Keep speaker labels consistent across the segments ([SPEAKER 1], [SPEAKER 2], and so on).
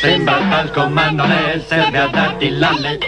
[SPEAKER 1] Sembra talco ma non è, serve a darti l'alle.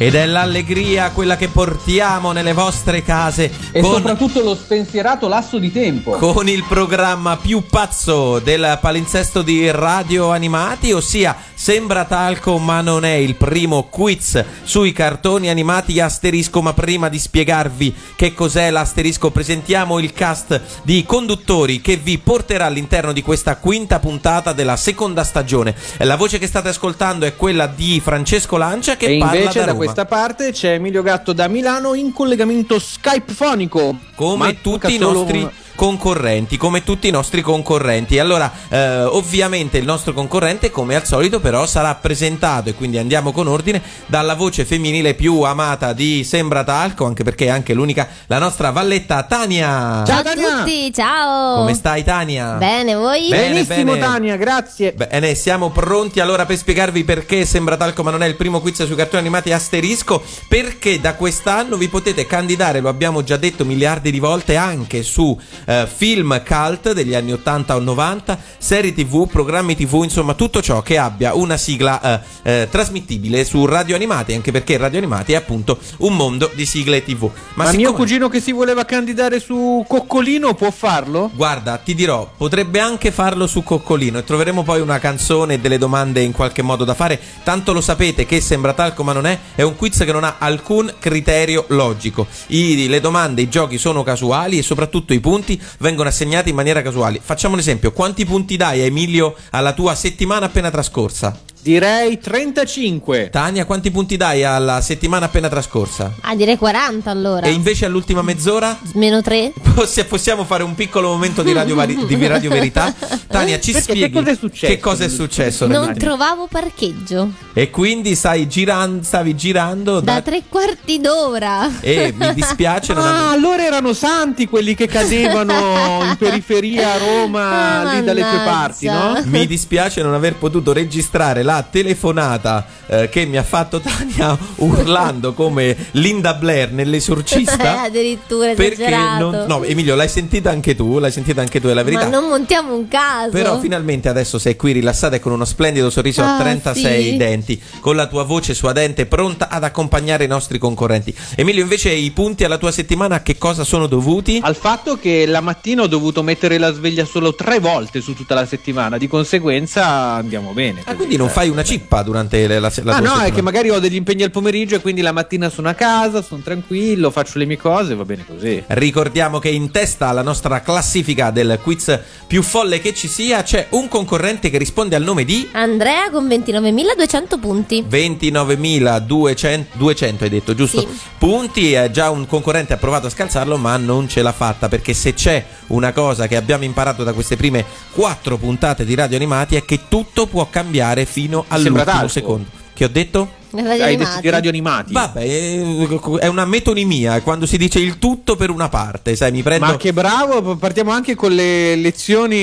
[SPEAKER 2] Ed è l'allegria quella che portiamo nelle vostre case
[SPEAKER 3] E
[SPEAKER 2] con,
[SPEAKER 3] soprattutto lo spensierato lasso di tempo.
[SPEAKER 2] con il programma più pazzo del palinsesto di radio animati, ossia Sembra talco ma non è il primo quiz sui cartoni animati asterisco, ma prima di spiegarvi che cos'è l'asterisco presentiamo il cast di conduttori che vi porterà all'interno di questa quinta puntata della seconda stagione. La voce che state ascoltando è quella di Francesco Lancia che
[SPEAKER 3] e
[SPEAKER 2] parla
[SPEAKER 3] invece
[SPEAKER 2] da
[SPEAKER 3] da questa parte c'è Emilio Gatto da Milano in collegamento Skype fonico.
[SPEAKER 2] come
[SPEAKER 3] Manca
[SPEAKER 2] tutti i nostri concorrenti, come tutti i nostri concorrenti. Allora, eh, ovviamente il nostro concorrente, come al solito, però sarà presentato e quindi andiamo con ordine dalla voce femminile più amata di Sembra Talco, anche perché è anche l'unica, la nostra valletta Tania.
[SPEAKER 3] Ciao,
[SPEAKER 4] Ciao a
[SPEAKER 3] Tania!
[SPEAKER 4] tutti, ciao!
[SPEAKER 2] Come stai Tania?
[SPEAKER 4] Bene, voi?
[SPEAKER 2] Bene,
[SPEAKER 3] Benissimo
[SPEAKER 2] bene.
[SPEAKER 3] Tania, grazie.
[SPEAKER 2] Bene, siamo pronti allora per spiegarvi perché sembra talco ma non è il primo quiz sui cartoni animati asterisco, perché da quest'anno vi potete candidare, lo abbiamo già detto miliardi di volte, anche su eh, film cult degli anni 80 o 90, serie tv, programmi tv, insomma tutto ciò che abbia una sigla eh, eh, trasmittibile su Radio Animati, anche perché Radio Animati è appunto un mondo di sigle tv.
[SPEAKER 3] Ma,
[SPEAKER 2] siccome-
[SPEAKER 3] mio cugino che si voleva candidare su Coccolino può farlo?
[SPEAKER 2] Guarda, ti dirò, potrebbe anche farlo su Coccolino e troveremo poi una canzone e delle domande in qualche modo da fare. Tanto lo sapete che sembra talco ma non è, è un quiz che non ha alcun criterio logico. I- le domande, i giochi sono casuali e soprattutto i punti vengono assegnati in maniera casuale. Facciamo un esempio, quanti punti dai a Emilio alla tua settimana appena trascorsa?
[SPEAKER 3] Direi 35.
[SPEAKER 2] Tania, quanti punti dai alla settimana appena trascorsa?
[SPEAKER 4] Ah, direi 40 allora.
[SPEAKER 2] E invece all'ultima mezz'ora?
[SPEAKER 4] Meno 3?
[SPEAKER 2] Possi- possiamo fare un piccolo momento di radio, vari- di radio verità? Tania, ci
[SPEAKER 3] Perché?
[SPEAKER 2] spieghi
[SPEAKER 3] Che cosa è successo?
[SPEAKER 2] Che cosa è successo?
[SPEAKER 4] Non trovavo parcheggio.
[SPEAKER 2] E quindi stai giran- stavi girando
[SPEAKER 4] Da
[SPEAKER 2] da...
[SPEAKER 4] tre quarti d'ora.
[SPEAKER 2] E mi dispiace non
[SPEAKER 3] Ah,
[SPEAKER 2] aver-
[SPEAKER 3] allora erano santi quelli che cadevano in periferia a Roma,
[SPEAKER 4] Ah,
[SPEAKER 3] lì dalle tue parti, no?
[SPEAKER 2] Mi dispiace non aver potuto registrare la telefonata eh, che mi ha fatto Tania urlando come Linda Blair
[SPEAKER 4] Eh,
[SPEAKER 2] nell'esorcista.
[SPEAKER 4] addirittura
[SPEAKER 2] perché
[SPEAKER 4] esagerato.
[SPEAKER 2] non, no, Emilio, l'hai sentita anche tu? L'hai sentita anche tu, è la verità.
[SPEAKER 4] Ma non montiamo un caso.
[SPEAKER 2] Però finalmente adesso sei qui rilassata e con uno splendido sorriso a
[SPEAKER 4] Ah,
[SPEAKER 2] 36
[SPEAKER 4] sì.
[SPEAKER 2] denti, con la tua voce suadente pronta ad accompagnare i nostri concorrenti. Emilio, invece i punti alla tua settimana a che cosa sono dovuti?
[SPEAKER 3] Al fatto che la mattina ho dovuto mettere la sveglia solo tre volte su tutta la settimana, di conseguenza andiamo bene.
[SPEAKER 2] Ah, quindi non
[SPEAKER 3] eh.
[SPEAKER 2] Fai una cippa durante la, la, tua
[SPEAKER 3] Ah no,
[SPEAKER 2] settimana?
[SPEAKER 3] è che magari ho degli impegni al pomeriggio e quindi la mattina sono a casa, sono tranquillo, faccio le mie cose, va bene così.
[SPEAKER 2] Ricordiamo che in testa alla nostra classifica del quiz più folle che ci sia c'è un concorrente che risponde al nome di
[SPEAKER 4] Andrea con 29.200 punti.
[SPEAKER 2] 29.200 200 hai detto giusto?
[SPEAKER 4] Sì.
[SPEAKER 2] Punti, eh, già un concorrente ha provato a scalzarlo ma non ce l'ha fatta perché se c'è una cosa che abbiamo imparato da queste prime quattro puntate di radio animati è che tutto può cambiare fino all'ultimo
[SPEAKER 3] talco.
[SPEAKER 2] secondo. Che ho detto?
[SPEAKER 4] Radio
[SPEAKER 3] Hai detto
[SPEAKER 4] Animati.
[SPEAKER 3] di radio animati.
[SPEAKER 2] Vabbè, eh, è una metonimia quando si dice il tutto per una parte, sai, mi prendo
[SPEAKER 3] Ma che bravo, partiamo anche con le lezioni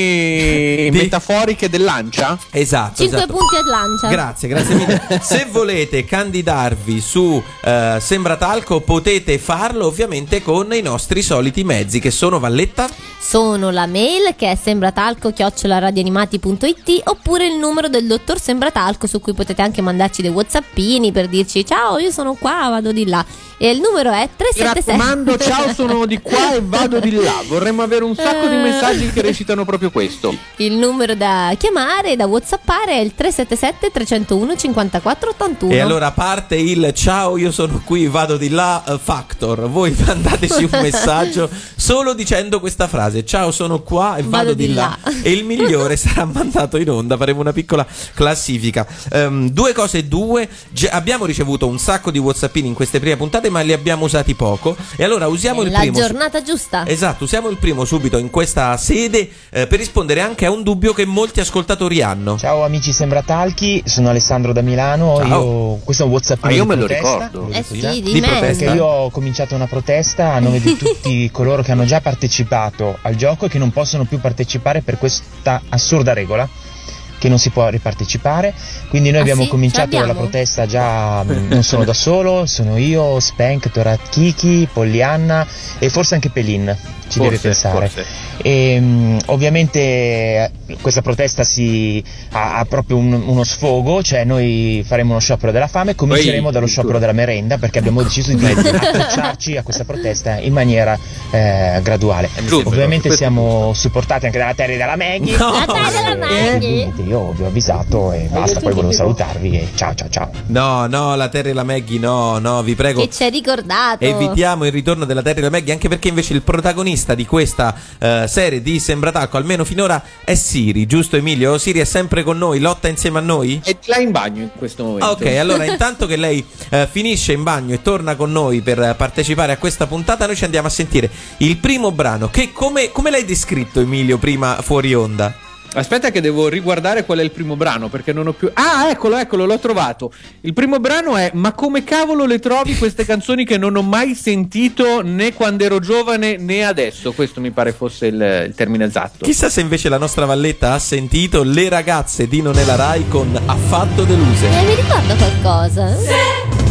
[SPEAKER 2] Di-
[SPEAKER 3] metaforiche del lancia.
[SPEAKER 2] Esatto,
[SPEAKER 4] 5
[SPEAKER 2] esatto.
[SPEAKER 4] punti al lancia.
[SPEAKER 2] Grazie, grazie mille. Se volete candidarvi su eh, Sembra Talco potete farlo ovviamente con i nostri soliti mezzi che sono Valletta.
[SPEAKER 4] Sono la mail che è sembratalco radioanimati.it oppure il numero del dottor Sembratalco su cui potete anche mandarci dei whatsappini per dirci ciao io sono qua vado di là e il numero è
[SPEAKER 3] Mi
[SPEAKER 4] 376
[SPEAKER 3] raccomando, ciao, sono di qua e vado di là. Vorremmo avere un sacco di
[SPEAKER 4] Eh.
[SPEAKER 3] messaggi che recitano proprio questo.
[SPEAKER 4] il numero da chiamare da whatsappare è il 377 301 54 81
[SPEAKER 2] E allora parte il ciao, io sono qui, vado di là, eh, Factor. Voi mandateci un messaggio solo dicendo questa frase: Ciao, sono qua e vado, di, là. E il migliore sarà mandato in onda. Faremo una piccola classifica. Ehm, due cose, due. Gi- abbiamo ricevuto un sacco di whatsappini in queste prime puntate, ma li abbiamo usati poco. E allora usiamo
[SPEAKER 4] È
[SPEAKER 2] il
[SPEAKER 4] la
[SPEAKER 2] primo. su-
[SPEAKER 4] giornata giusta.
[SPEAKER 2] Esatto, usiamo il primo subito in questa sede eh, per rispondere anche a un dubbio che molti ascoltatori hanno.
[SPEAKER 5] Ciao amici Sembratalchi, sono Alessandro da Milano.
[SPEAKER 2] Ciao.
[SPEAKER 5] Io, questo è un WhatsApp.
[SPEAKER 3] Ah, io me lo ricordo.
[SPEAKER 4] Eh sì, di,
[SPEAKER 2] Di
[SPEAKER 4] me.
[SPEAKER 5] Perché io ho cominciato una protesta a nome di tutti coloro che hanno già partecipato al gioco e che non possono più partecipare per questa assurda regola che non si può ripartecipare. Quindi noi
[SPEAKER 4] Ah,
[SPEAKER 5] abbiamo
[SPEAKER 4] sì?
[SPEAKER 5] cominciato la protesta già, mh, non sono da solo, sono io, Spank, Torat Kiki, Poglianna e forse anche Pelin. Ci deve
[SPEAKER 3] Forse,
[SPEAKER 5] pensare.
[SPEAKER 3] forse.
[SPEAKER 5] E, mh, ovviamente eh, questa protesta si ha, ha proprio un- uno sfogo, cioè noi faremo uno sciopero della fame, cominceremo
[SPEAKER 3] Poi,
[SPEAKER 5] dallo sciopero della merenda perché abbiamo deciso di approcciarci a questa protesta in maniera eh, graduale.
[SPEAKER 3] giusto,
[SPEAKER 5] Ovviamente
[SPEAKER 3] è
[SPEAKER 5] siamo supportati anche dalla Terra e dalla Maggie.
[SPEAKER 2] No,
[SPEAKER 4] La taglia della
[SPEAKER 5] E
[SPEAKER 4] Maggie.
[SPEAKER 5] io vi ho avvisato e basta, poi volevo salutarvi e ciao ciao ciao.
[SPEAKER 2] no, no, la Terra e la Maggie, no, no, vi prego.
[SPEAKER 4] Che ci hai ricordato.
[SPEAKER 2] Evitiamo il ritorno della Terra e la Maggie, anche perché invece il protagonista di questa eh, serie di Sembratalco, almeno finora, è Siri, giusto Emilio? Siri è sempre con noi, lotta insieme a noi?
[SPEAKER 3] È là in bagno in questo momento.
[SPEAKER 2] Ok, allora intanto che lei eh, finisce in bagno e torna con noi per partecipare a questa puntata, noi ci andiamo a sentire il primo brano che come, come l'hai descritto Emilio prima fuori onda?
[SPEAKER 3] Aspetta che devo riguardare qual è il primo brano perché non ho più... Ah, eccolo, eccolo, l'ho trovato. Il primo brano è Ma come cavolo le trovi queste canzoni che non ho mai sentito né quando ero giovane né adesso? Questo mi pare fosse il, il termine esatto.
[SPEAKER 2] Chissà se invece la nostra Valletta ha sentito le ragazze di Non è la Rai con Affatto deluse.
[SPEAKER 4] Eh, mi ricorda qualcosa.
[SPEAKER 6] Non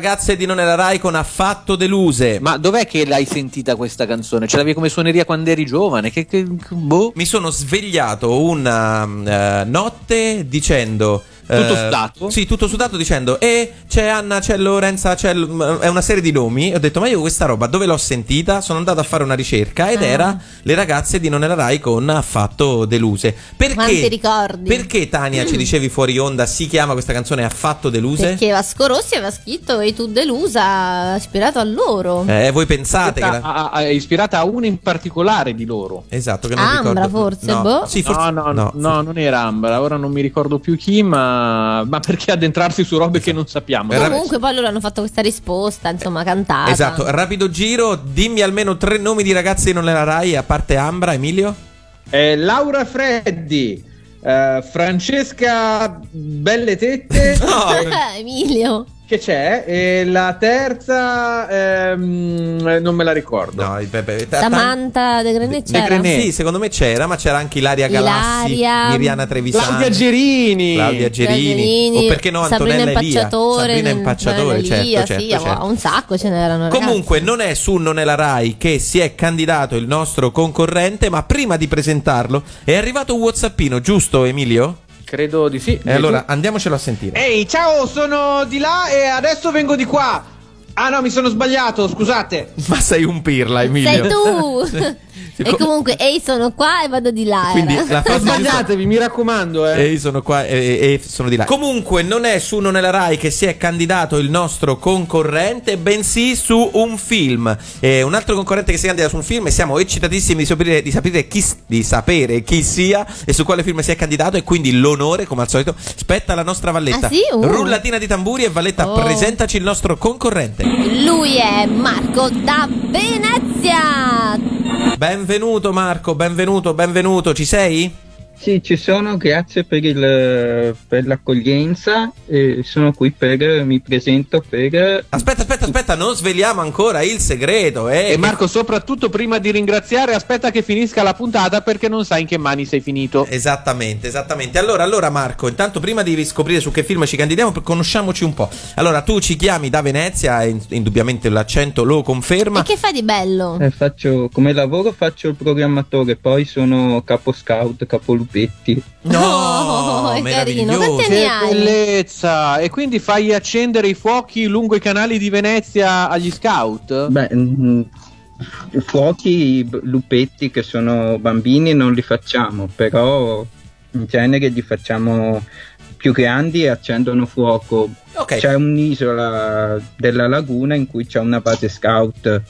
[SPEAKER 2] ragazze di Non è la Rai con Affatto deluse.
[SPEAKER 3] Ma dov'è che l'hai sentita questa canzone? Ce l'avevi come suoneria quando eri giovane? Che, che- boh.
[SPEAKER 2] Mi sono svegliato una eh, notte dicendo.
[SPEAKER 3] Tutto
[SPEAKER 2] eh,
[SPEAKER 3] sudato?
[SPEAKER 2] Sì, tutto sudato dicendo. E c'è Anna, c'è Lorenza, c'è. l- è una serie di nomi. E ho detto, ma io questa roba dove l'ho sentita? Sono andato a fare una ricerca ed
[SPEAKER 4] Ah.
[SPEAKER 2] era Le ragazze di Non è la Rai con Affatto deluse. Perché?
[SPEAKER 4] Quanti ricordi?
[SPEAKER 2] Perché Tania ci dicevi fuori onda si chiama questa canzone Affatto deluse?
[SPEAKER 4] Perché Vasco Rossi aveva scritto E tu delusa, ispirato a loro.
[SPEAKER 2] Eh, voi pensate che. la-
[SPEAKER 3] Ah, ah, è ispirata a una in particolare di loro.
[SPEAKER 2] Esatto, che non
[SPEAKER 4] Ambra,
[SPEAKER 2] ricordo.
[SPEAKER 4] forse,
[SPEAKER 2] no.
[SPEAKER 4] boh.
[SPEAKER 2] Sì, forse...
[SPEAKER 3] no, no, no, non era Ambra, ora non mi ricordo più chi, ma, ma perché addentrarsi su robe che non sappiamo?
[SPEAKER 4] Comunque poi loro hanno fatto questa risposta, insomma, cantata.
[SPEAKER 2] Esatto, rapido giro, dimmi almeno tre nomi di ragazzi non è la Rai, a parte Ambra, Emilio?
[SPEAKER 3] Eh, Laura Freddi, eh, Francesca Belle Tette,
[SPEAKER 2] No,
[SPEAKER 4] Emilio.
[SPEAKER 3] Che c'è e la terza ehm, non me la ricordo.
[SPEAKER 2] No, beh, beh, ta-
[SPEAKER 4] Samantha De Grenet
[SPEAKER 2] De
[SPEAKER 4] c'era.
[SPEAKER 2] Grenet, Sì, secondo me c'era, ma c'era anche Ilaria Galassi,
[SPEAKER 4] Ilaria,
[SPEAKER 2] Miriana Trevisani,
[SPEAKER 3] Claudia Gerini.
[SPEAKER 2] Claudia Gerini,
[SPEAKER 4] Gerini,
[SPEAKER 2] o perché no
[SPEAKER 4] Sabrina
[SPEAKER 2] Antonella Elia,
[SPEAKER 4] Impacciatore,
[SPEAKER 2] Sabrina Impacciatore,
[SPEAKER 4] Antonella
[SPEAKER 2] certo,
[SPEAKER 4] Elia,
[SPEAKER 2] certo,
[SPEAKER 4] sì,
[SPEAKER 2] certo.
[SPEAKER 4] un sacco ce n'erano. ragazzi.
[SPEAKER 2] Comunque non è su Non è la Rai che si è candidato il nostro concorrente, ma prima di presentarlo è arrivato un Whatsappino, giusto Emilio?
[SPEAKER 3] Credo di sì.
[SPEAKER 2] E allora andiamocelo a sentire.
[SPEAKER 7] Ehi, ciao, sono di là e adesso vengo di qua. Ah no, mi sono sbagliato, scusate.
[SPEAKER 2] Ma sei un pirla Emilio.
[SPEAKER 4] Sei tu. E
[SPEAKER 2] co-
[SPEAKER 4] comunque, ehi, sono qua e vado di là.
[SPEAKER 2] Quindi
[SPEAKER 4] era.
[SPEAKER 2] la giusta-
[SPEAKER 3] sbagliatevi, mi raccomando, eh.
[SPEAKER 2] E io sono qua e, e sono di là. Comunque, non è su Non è la Rai che si è candidato il nostro concorrente, bensì su un film. Eh, un altro concorrente che si candida su un film e siamo eccitatissimi di sapere, di sapere chi, di sapere chi sia e su quale film si è candidato. E quindi l'onore, come al solito, spetta alla nostra Valletta.
[SPEAKER 4] Ah, sì? Uh.
[SPEAKER 2] Rullatina di tamburi e Valletta,
[SPEAKER 4] Oh.
[SPEAKER 2] presentaci il nostro concorrente.
[SPEAKER 4] Lui è Marco da Venezia.
[SPEAKER 2] Benvenuto, Marco, benvenuto, benvenuto. Ci sei?
[SPEAKER 8] Sì, ci sono, grazie per, il, per l'accoglienza e sono qui per, mi presento per...
[SPEAKER 2] Aspetta, aspetta, aspetta, non sveliamo ancora il segreto. Eh,
[SPEAKER 3] E Marco, soprattutto prima di ringraziare, aspetta che finisca la puntata perché non sai in che mani sei finito.
[SPEAKER 2] Esattamente, esattamente. Allora, allora Marco, intanto prima di scoprire su che film ci candidiamo, conosciamoci un po'. Allora, tu ci chiami da Venezia, e indubbiamente l'accento lo conferma.
[SPEAKER 4] E che fai di bello?
[SPEAKER 8] eh, faccio, come lavoro faccio il programmatore, poi sono capo scout, capo
[SPEAKER 4] Oh, è carino. Hai?
[SPEAKER 3] bellezza! E quindi fai accendere i fuochi lungo i canali di Venezia agli scout?
[SPEAKER 8] Beh, mm, fuochi, b- lupetti che sono bambini non li facciamo, però in genere li facciamo più grandi e accendono fuoco.
[SPEAKER 2] Ok.
[SPEAKER 8] C'è un'isola della laguna in cui c'è una base scout.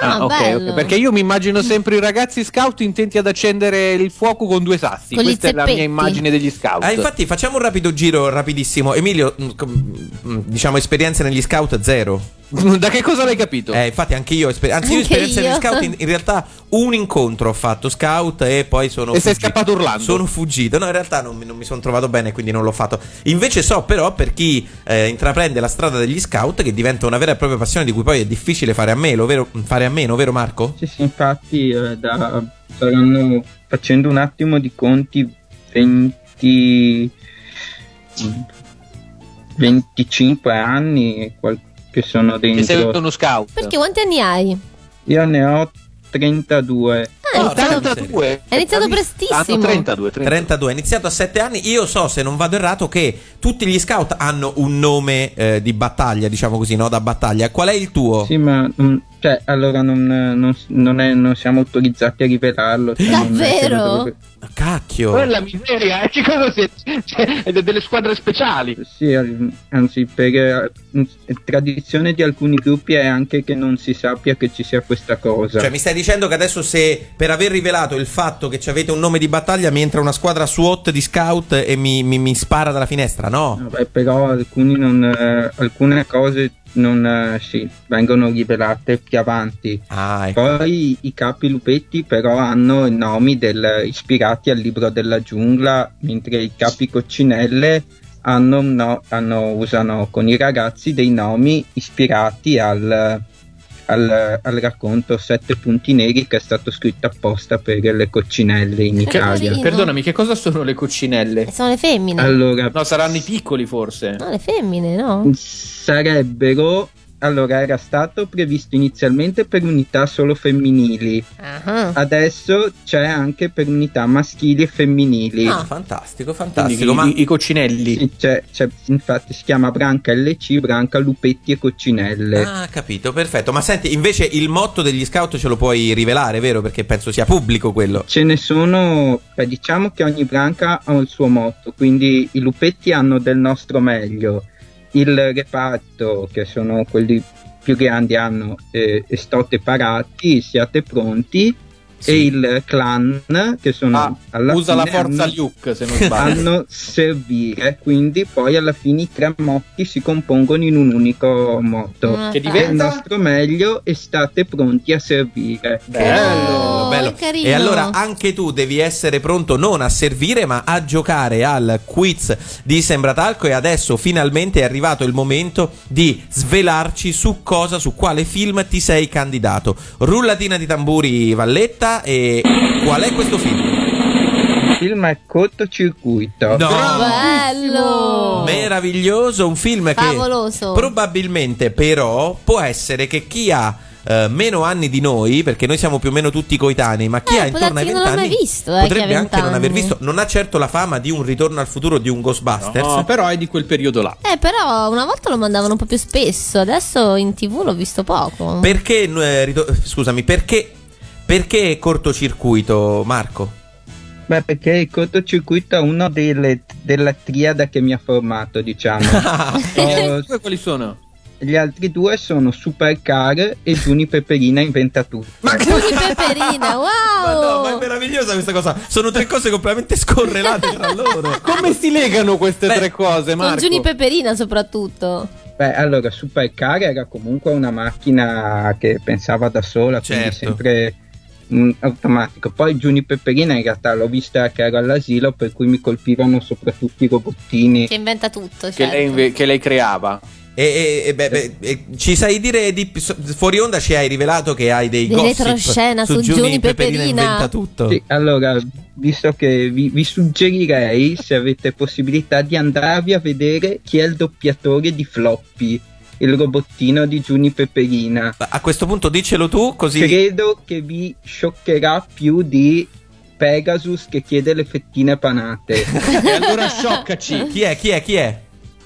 [SPEAKER 4] Ah,
[SPEAKER 3] ok,
[SPEAKER 4] bello.
[SPEAKER 3] ok. Perché io mi immagino sempre i ragazzi scout intenti ad accendere il fuoco con due sassi.
[SPEAKER 4] Con
[SPEAKER 3] Questa è la mia immagine degli scout.
[SPEAKER 2] Ah, infatti, facciamo un rapido giro, rapidissimo. Emilio, mm, mm, diciamo esperienze negli scout zero.
[SPEAKER 3] da che cosa l'hai capito?
[SPEAKER 2] Eh, infatti, anche io, esper- anzi, io
[SPEAKER 4] Anche
[SPEAKER 2] esperienze
[SPEAKER 4] io.
[SPEAKER 2] negli scout. In, in realtà, un incontro ho fatto scout e poi sono.
[SPEAKER 3] E sei
[SPEAKER 2] fuggito.
[SPEAKER 3] scappato urlando?
[SPEAKER 2] Sono fuggito. No, in realtà non mi, non mi sono trovato bene, quindi non l'ho fatto. Invece, so, però, per chi eh, intraprende la strada degli scout, che diventa una vera e propria passione di cui poi è difficile fare a meno, vero, fare a meno, vero Marco?
[SPEAKER 8] Sì, sì, infatti eh, da- saranno facendo un attimo di conti 20 25 anni qual- che sono
[SPEAKER 3] Che sei
[SPEAKER 8] dentro.
[SPEAKER 3] uno scout.
[SPEAKER 4] Perché quanti anni hai?
[SPEAKER 8] Io ne ho 32.
[SPEAKER 4] Ah, è
[SPEAKER 2] No,
[SPEAKER 4] iniziato,
[SPEAKER 3] 32.
[SPEAKER 4] è iniziato prestissimo.
[SPEAKER 3] 32, 32.
[SPEAKER 2] 32, ha iniziato a 7 anni. Io so, se non vado errato, che tutti gli scout hanno un nome eh, di battaglia, diciamo così, no? Da battaglia. Qual è il tuo?
[SPEAKER 8] Sì, ma cioè, allora non, non- non è- non siamo autorizzati a rivelarlo. cioè, è
[SPEAKER 4] Davvero?
[SPEAKER 2] Cacchio.
[SPEAKER 7] Quella miseria, eh, che cosa siete? Cioè, delle squadre speciali.
[SPEAKER 8] Sì, al- anzi, per eh, tradizione di alcuni gruppi è anche che non si sappia che ci sia questa cosa.
[SPEAKER 2] Cioè, mi stai dicendo che adesso, se per aver rivelato il fatto che ci avete un nome di battaglia, mi entra una squadra SWAT di scout e mi, mi- mi spara dalla finestra, no?
[SPEAKER 8] Vabbè, però alcuni non, eh, alcune cose non eh, sì, vengono rivelate più avanti.
[SPEAKER 2] Ah, ecco.
[SPEAKER 8] Poi i capi lupetti però hanno i nomi del- ispirati al libro della giungla, mentre i capi coccinelle hanno, no- hanno- usano con i ragazzi dei nomi ispirati al, al- al racconto Sette punti neri che è stato scritto apposta per le coccinelle in
[SPEAKER 4] Che
[SPEAKER 8] Italia.
[SPEAKER 3] Perdonami, che cosa sono le coccinelle?
[SPEAKER 4] E sono le femmine.
[SPEAKER 8] Allora,
[SPEAKER 3] No, saranno i piccoli forse.
[SPEAKER 4] No, le femmine, no?
[SPEAKER 8] sarebbero allora era stato previsto inizialmente per unità solo femminili
[SPEAKER 4] Ah.
[SPEAKER 8] adesso c'è anche per unità maschili e femminili
[SPEAKER 4] Ah.
[SPEAKER 2] Fantastico, fantastico.
[SPEAKER 3] i,
[SPEAKER 2] Ma
[SPEAKER 3] i- i coccinelli.
[SPEAKER 8] Sì, c'è- c'è- infatti si chiama branca LC branca lupetti e coccinelle
[SPEAKER 2] Ah, capito, perfetto. Ma senti, invece il motto degli scout ce lo puoi rivelare, vero? Perché penso sia pubblico quello.
[SPEAKER 8] ce ne sono beh, diciamo che ogni branca ha il suo motto quindi i lupetti hanno del nostro meglio il reparto che sono quelli più grandi hanno eh, stote parati siate pronti e il clan che sono
[SPEAKER 3] Ah,
[SPEAKER 8] alla
[SPEAKER 3] usa la
[SPEAKER 8] fine
[SPEAKER 3] forza
[SPEAKER 8] hanno-
[SPEAKER 3] Luke se non sbaglio.
[SPEAKER 8] fanno servire quindi poi alla fine i tre motti si compongono in un unico motto
[SPEAKER 4] Ah,
[SPEAKER 3] Che
[SPEAKER 8] il
[SPEAKER 3] diventa
[SPEAKER 8] nostro meglio e state pronti a servire
[SPEAKER 3] bello.
[SPEAKER 4] Oh,
[SPEAKER 2] bello.
[SPEAKER 4] carino.
[SPEAKER 2] E allora anche tu devi essere pronto non a servire ma a giocare al quiz di Sembratalco e adesso finalmente è arrivato il momento di svelarci su cosa, su quale film ti sei candidato. Rullatina di tamburi Valletta e qual è questo film?
[SPEAKER 8] il film è cortocircuito
[SPEAKER 2] No!
[SPEAKER 4] Bello.
[SPEAKER 2] Meraviglioso, un film che
[SPEAKER 4] Favoloso.
[SPEAKER 2] probabilmente però può essere che chi ha eh, meno anni di noi, perché noi siamo più o meno tutti coetanei, ma chi
[SPEAKER 4] Eh,
[SPEAKER 2] ha intorno ai
[SPEAKER 4] darsi che non l'ha
[SPEAKER 2] 20 anni
[SPEAKER 4] visto, eh,
[SPEAKER 2] potrebbe anche non
[SPEAKER 4] 20
[SPEAKER 2] aver visto. Non ha certo la fama di un ritorno al futuro di un Ghostbusters.
[SPEAKER 3] No, però è di quel periodo là.
[SPEAKER 4] Eh, però una volta lo mandavano un po' più spesso, adesso in tv l'ho visto poco.
[SPEAKER 2] Perché, eh, rito- scusami, perché, perché cortocircuito, Marco?
[SPEAKER 8] Beh, perché il cortocircuito è uno delle, della triada che mi ha formato, diciamo.
[SPEAKER 3] Due quali sono?
[SPEAKER 8] gli altri due sono Supercar e Giuni Peperina inventa tutto.
[SPEAKER 4] Giuni Peperina, wow!
[SPEAKER 2] Ma no, ma è meravigliosa questa cosa. Sono tre cose completamente scorrelate tra loro.
[SPEAKER 3] Come si legano queste
[SPEAKER 2] Beh,
[SPEAKER 3] tre cose,
[SPEAKER 4] Con
[SPEAKER 3] Marco?
[SPEAKER 4] Giuni Peperina soprattutto.
[SPEAKER 8] Beh, allora, Supercar era comunque una macchina che pensava da sola, quindi
[SPEAKER 2] Certo.
[SPEAKER 8] sempre mm, automatico. Poi Giuni Peperina in realtà l'ho vista che ero all'asilo, per cui mi colpivano soprattutto i robottini.
[SPEAKER 4] Che inventa tutto,
[SPEAKER 3] che,
[SPEAKER 4] certo.
[SPEAKER 3] lei, inve- che lei creava.
[SPEAKER 2] E, e- e beh, beh, e ci sai dire di, fuori onda ci hai rivelato che hai dei
[SPEAKER 4] Di
[SPEAKER 2] gossip
[SPEAKER 4] retroscena su Giuni Peperina.
[SPEAKER 2] inventa tutto.
[SPEAKER 8] Sì, allora, visto che vi, vi suggerirei, se avete possibilità, di andarvi a vedere chi è il doppiatore di Floppy, il robottino di Giuni Peperina.
[SPEAKER 2] A questo punto diccelo tu così
[SPEAKER 8] Credo che vi scioccherà più di Pegasus che chiede le fettine panate.
[SPEAKER 3] E allora scioccaci.
[SPEAKER 2] chi è? Chi è? Chi è?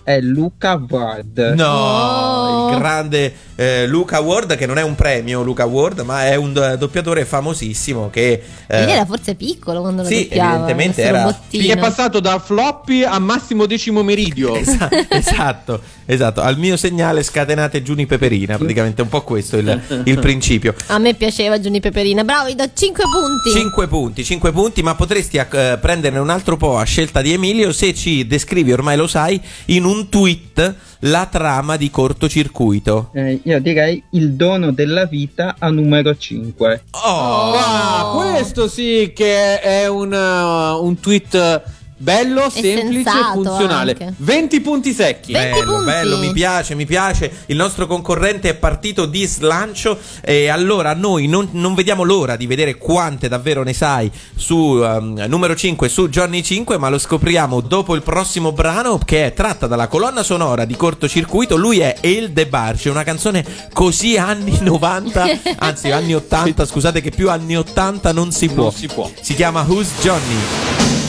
[SPEAKER 8] è Luca Ward.
[SPEAKER 2] No,
[SPEAKER 4] Oh.
[SPEAKER 2] il grande eh, Luca Ward che non è un premio Luca Ward, ma è un do- doppiatore famosissimo che eh,
[SPEAKER 4] Lui era forse piccolo quando lo
[SPEAKER 2] sì,
[SPEAKER 4] doppiava,
[SPEAKER 2] evidentemente era-.
[SPEAKER 3] Sì, è passato da floppy a massimo decimo meridio.
[SPEAKER 2] Esa- esatto, esatto. Al mio segnale scatenate Giuni Peperina, praticamente un po' questo il, il principio.
[SPEAKER 4] A me piaceva Giuni Peperina. Bravo, gli do 5 punti.
[SPEAKER 2] 5 punti, 5 punti, ma potresti eh, prenderne un altro po' a scelta di Emilio se ci descrivi, ormai lo sai, in un tweet la trama di cortocircuito.
[SPEAKER 8] Eh, io direi il dono della vita a numero 5.
[SPEAKER 2] Oh,
[SPEAKER 3] Ah, questo sì che è un, uh, un tweet bello, semplice e funzionale.
[SPEAKER 4] anche.
[SPEAKER 3] 20 punti secchi.
[SPEAKER 4] Beh, 20
[SPEAKER 2] bello,
[SPEAKER 4] punti.
[SPEAKER 2] bello, mi piace, mi piace. Il nostro concorrente è partito di slancio e allora noi non, non vediamo l'ora di vedere quante davvero ne sai su um, numero 5 su Johnny 5, ma lo scopriamo dopo il prossimo brano che è tratta dalla colonna sonora di cortocircuito. Lui è El De Barge, una canzone così anni 90, anzi anni 80, scusate che più anni 80 non si può.
[SPEAKER 3] Non si può.
[SPEAKER 2] Si chiama Who's Johnny?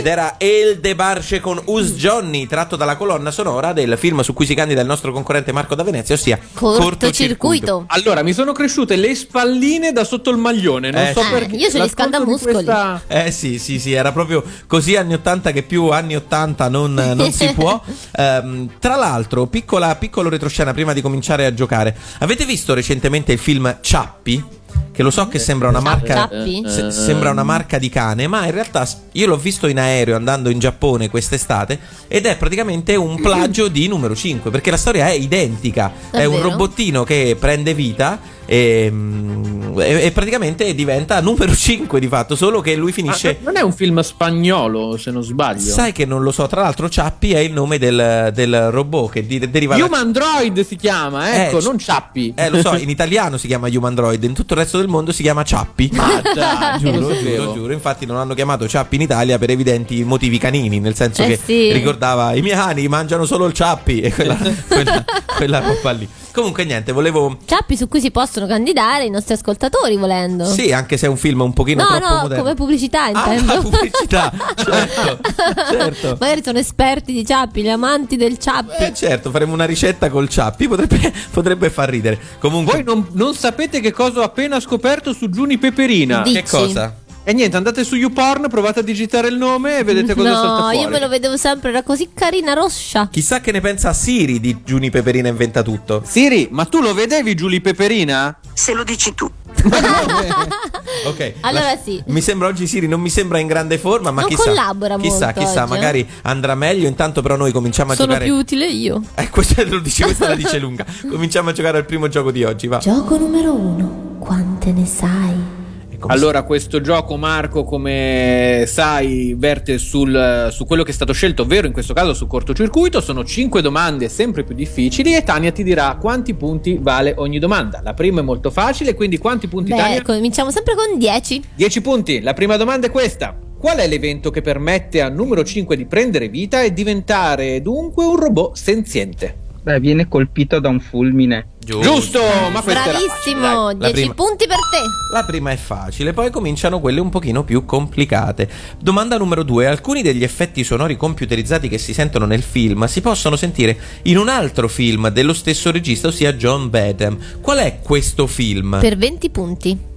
[SPEAKER 2] Ed era El Debarce con Us Johnny, tratto dalla colonna sonora del film su cui si candida il nostro concorrente Marco da Venezia, ossia
[SPEAKER 4] Cortocircuito.
[SPEAKER 3] Allora, mi sono cresciute le spalline da sotto il maglione. Non
[SPEAKER 2] Eh,
[SPEAKER 3] so
[SPEAKER 2] sì.
[SPEAKER 3] perché.
[SPEAKER 4] io ce li
[SPEAKER 3] L'ascolto di
[SPEAKER 4] scaldamuscoli.
[SPEAKER 3] questa-
[SPEAKER 2] Eh sì, sì, sì, era proprio così anni 80 che più anni 80 non, non si può. Ehm, tra l'altro, piccola, piccolo retroscena prima di cominciare a giocare. Avete visto recentemente il film Ciappi? Che lo so che sembra una marca
[SPEAKER 4] Ciappi?
[SPEAKER 2] se- sembra una marca di cane, ma in realtà io l'ho visto in aereo andando in Giappone quest'estate ed è praticamente un plagio di numero 5, perché la storia è identica. È un
[SPEAKER 4] Davvero?
[SPEAKER 2] robottino che prende vita e, mm, e- e praticamente diventa numero 5 di fatto, solo che lui
[SPEAKER 3] Ah,
[SPEAKER 2] finisce
[SPEAKER 3] non è un film spagnolo, se non sbaglio.
[SPEAKER 2] Sai che non lo so, tra l'altro Ciappi è il nome del, del robot che di- deriva da...
[SPEAKER 3] Human Droid si chiama, ecco,
[SPEAKER 2] Eh,
[SPEAKER 3] non Ciappi.
[SPEAKER 2] Eh, lo so, in italiano si chiama Human Droid, in tutto il resto del mondo si chiama Ciappi.
[SPEAKER 3] Ah, non
[SPEAKER 2] giuro, giuro, giuro. Infatti non hanno chiamato Ciappi in Italia per evidenti motivi canini, nel senso
[SPEAKER 4] Eh,
[SPEAKER 2] che
[SPEAKER 4] sì.
[SPEAKER 2] ricordava i miei cani mangiano solo il Ciappi e quella, quella, quella roba lì. Comunque niente, volevo...
[SPEAKER 4] Ciappi su cui si possono candidare i nostri ascoltatori volendo.
[SPEAKER 2] Sì, anche se è un film un pochino
[SPEAKER 4] no,
[SPEAKER 2] troppo
[SPEAKER 4] no,
[SPEAKER 2] moderno.
[SPEAKER 4] come pubblicità
[SPEAKER 2] Ah,
[SPEAKER 4] intendo.
[SPEAKER 2] la pubblicità, certo, certo.
[SPEAKER 4] Magari sono esperti di Ciappi, gli amanti del Ciappi.
[SPEAKER 2] Eh certo, faremo una ricetta col Ciappi, potrebbe, potrebbe far ridere. Comunque...
[SPEAKER 3] Voi non, non sapete che cosa ho appena scoperto su Giuni Peperina.
[SPEAKER 4] Di-
[SPEAKER 2] Che
[SPEAKER 4] Dici?
[SPEAKER 2] cosa?
[SPEAKER 3] E niente, andate su YouPorn, provate a digitare il nome e vedete cosa salta
[SPEAKER 4] No,
[SPEAKER 3] fuori.
[SPEAKER 4] io me lo vedevo sempre, era così carina rossa.
[SPEAKER 2] Chissà che ne pensa Siri di Giuni Peperina inventa tutto.
[SPEAKER 3] Siri, ma tu lo vedevi Giulia Peperina?
[SPEAKER 9] Se lo dici tu.
[SPEAKER 2] Ok.
[SPEAKER 4] Allora
[SPEAKER 2] la-
[SPEAKER 4] sì.
[SPEAKER 2] Mi sembra oggi Siri non mi sembra in grande forma, ma
[SPEAKER 4] Non
[SPEAKER 2] chissà.
[SPEAKER 4] collabora
[SPEAKER 2] chissà,
[SPEAKER 4] molto
[SPEAKER 2] chissà,
[SPEAKER 4] oggi, eh.
[SPEAKER 2] magari andrà meglio. Intanto però noi cominciamo a
[SPEAKER 4] Sono
[SPEAKER 2] giocare
[SPEAKER 4] più utile io.
[SPEAKER 2] Eh, questa lo dice, questa la dice lunga. Cominciamo a giocare al primo gioco di oggi, va.
[SPEAKER 4] Gioco numero uno. Quante ne sai?
[SPEAKER 2] Come
[SPEAKER 3] Allora, questo gioco, Marco, come sai, verte sul, su quello che è stato scelto, ovvero in questo caso su cortocircuito. Sono 5 domande sempre più difficili e Tania ti dirà quanti punti vale ogni domanda. La prima è molto facile, quindi quanti punti
[SPEAKER 4] Beh,
[SPEAKER 3] Tania?
[SPEAKER 4] cominciamo sempre con 10.
[SPEAKER 3] 10 punti. La prima domanda è questa. Qual è l'evento che permette al numero 5 di prendere vita e diventare dunque un robot senziente?
[SPEAKER 8] Beh, viene colpito da un fulmine.
[SPEAKER 3] Giusto, ma era facile,
[SPEAKER 4] Bravissimo,
[SPEAKER 3] dai.
[SPEAKER 4] 10
[SPEAKER 2] prima.
[SPEAKER 4] punti per te.
[SPEAKER 2] La prima è facile, poi cominciano quelle un pochino più complicate. Domanda numero due. Alcuni degli effetti sonori computerizzati che si sentono nel film si possono sentire in un altro film dello stesso regista, ossia John Badham. Qual è questo film?
[SPEAKER 4] Per 20 punti.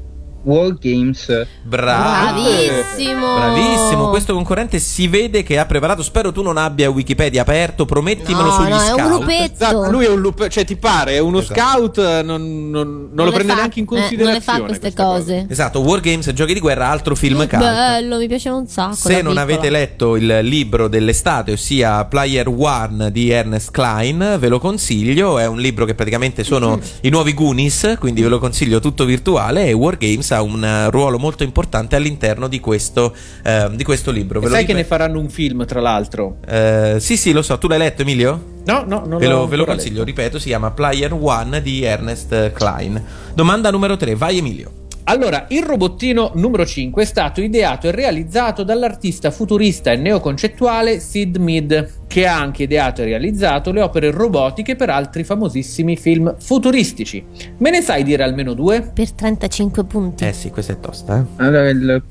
[SPEAKER 8] War Games.
[SPEAKER 4] Bravissimo.
[SPEAKER 2] Bravissimo, questo concorrente si vede che ha preparato. Spero tu non abbia Wikipedia aperto, promettimelo
[SPEAKER 4] No,
[SPEAKER 2] sugli
[SPEAKER 4] no, è un
[SPEAKER 2] scout.
[SPEAKER 4] gruppetto.
[SPEAKER 3] Esatto, lui è un lupo, cioè ti pare, è uno
[SPEAKER 2] Esatto.
[SPEAKER 3] scout, eh, non, non- non lo prende
[SPEAKER 4] fa-
[SPEAKER 3] neanche in
[SPEAKER 4] eh, non
[SPEAKER 3] considerazione.
[SPEAKER 4] le fa queste cose.
[SPEAKER 2] Esatto, War Games, giochi di guerra, altro film cult.
[SPEAKER 4] Bello, mi piaceva un sacco.
[SPEAKER 2] Se non
[SPEAKER 4] piccola.
[SPEAKER 2] avete letto il libro dell'estate, ossia Player One di Ernest Klein, ve lo consiglio. È un libro che praticamente sono i nuovi Goonies, quindi ve lo consiglio tutto virtuale. E War Games ha un eh, ruolo molto importante all'interno di questo, eh, di questo libro. Ve lo
[SPEAKER 3] sai che ne faranno un film, tra l'altro?
[SPEAKER 2] Eh, sì, sì, lo so. Tu l'hai letto, Emilio?
[SPEAKER 3] No, no, non
[SPEAKER 2] Ve lo, ve lo consiglio,
[SPEAKER 3] letto.
[SPEAKER 2] ripeto, si chiama Player One di Ernest Klein. Domanda numero 3, vai Emilio.
[SPEAKER 3] Allora, il robottino numero 5 è stato ideato e realizzato dall'artista futurista e neoconcettuale Sid Mead, che ha anche ideato e realizzato le opere robotiche per altri famosissimi film futuristici. Me ne sai dire almeno due?
[SPEAKER 4] Per 35 punti.
[SPEAKER 2] Eh sì, questa è tosta, eh.
[SPEAKER 8] Allora, il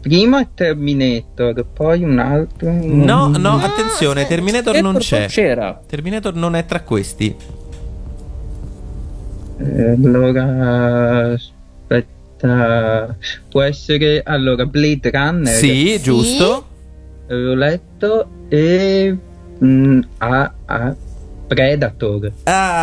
[SPEAKER 8] primo è Terminator, poi un altro.
[SPEAKER 2] No, no, attenzione, Terminator non c'è.
[SPEAKER 3] C'era.
[SPEAKER 2] Terminator non è tra questi.
[SPEAKER 8] Eh, Allora, aspetta, può essere allora Blade Runner.
[SPEAKER 2] Sì, giusto.
[SPEAKER 8] L'ho letto e mm, a, a Predator.
[SPEAKER 2] Ah,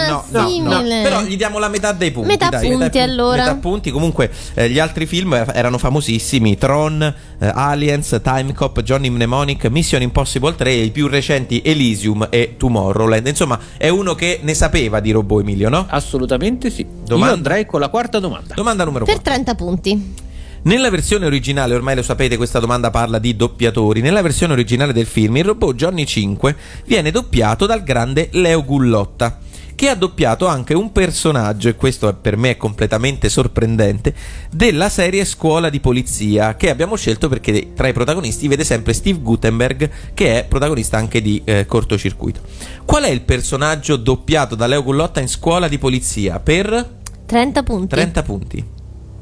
[SPEAKER 4] Ah,
[SPEAKER 2] no, no, no. Però gli diamo la metà dei punti.
[SPEAKER 4] Metà
[SPEAKER 2] dai,
[SPEAKER 4] punti,
[SPEAKER 2] pu-
[SPEAKER 4] allora.
[SPEAKER 2] Metà punti. Comunque, eh, gli altri film eh, erano famosissimi: Tron, eh, Aliens, Time Cop, Johnny Mnemonic, Mission Impossible 3, e i più recenti Elysium e Tomorrowland. Insomma, è uno che ne sapeva di robot Emilio, no?
[SPEAKER 3] Assolutamente sì.
[SPEAKER 2] Domanda-
[SPEAKER 3] Io andrei con la quarta domanda.
[SPEAKER 2] Domanda numero
[SPEAKER 4] Per
[SPEAKER 2] 4.
[SPEAKER 4] 30 punti.
[SPEAKER 2] Nella versione originale, ormai lo sapete, questa domanda parla di doppiatori. Nella versione originale del film, il robot Johnny 5 viene doppiato dal grande Leo Gullotta, che ha doppiato anche un personaggio, e questo per me è completamente sorprendente, della serie Scuola di Polizia, che abbiamo scelto perché tra i protagonisti vede sempre Steve Gutenberg, che è protagonista anche di eh, Cortocircuito. Qual è il personaggio doppiato da Leo Gullotta in Scuola di Polizia? Per
[SPEAKER 4] 30 punti.
[SPEAKER 2] 30 punti.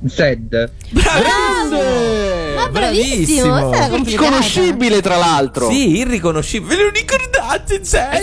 [SPEAKER 8] Zed.
[SPEAKER 4] Ma bravissimo, complicata.
[SPEAKER 3] Riconoscibile, tra l'altro.
[SPEAKER 2] Sì, irriconoscibile. Ve lo ricordate, Zed?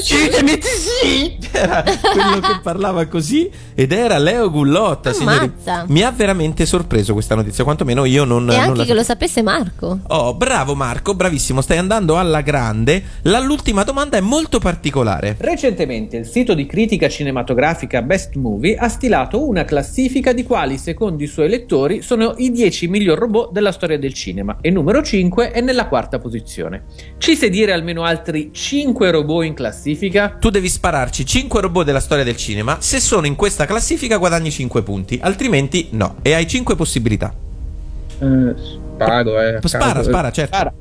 [SPEAKER 3] sì.
[SPEAKER 2] Era quello che parlava così ed era Leo Gullotta, signori. Mi ha veramente sorpreso questa notizia, quantomeno io non,
[SPEAKER 4] E
[SPEAKER 2] non
[SPEAKER 4] anche
[SPEAKER 2] la
[SPEAKER 4] che lo sapesse Marco.
[SPEAKER 2] Oh, bravo Marco, bravissimo, stai andando alla grande. La- l'ultima domanda è molto particolare.
[SPEAKER 3] Recentemente il sito di critica cinematografica Best Movie ha stilato una classifica di quali, secondo i suoi lettori, sono i 10 miglior robot della storia del cinema e numero 5 è nella quarta posizione. Ci sai dire almeno altri 5 robot in classifica?
[SPEAKER 2] Tu devi spararci 5 robot della storia del cinema. Se sono in questa classifica guadagni 5 punti, altrimenti no. E hai 5 possibilità.
[SPEAKER 8] Eh, sparo, eh.
[SPEAKER 2] Spara,
[SPEAKER 8] caso.
[SPEAKER 2] spara, certo.
[SPEAKER 3] Spara.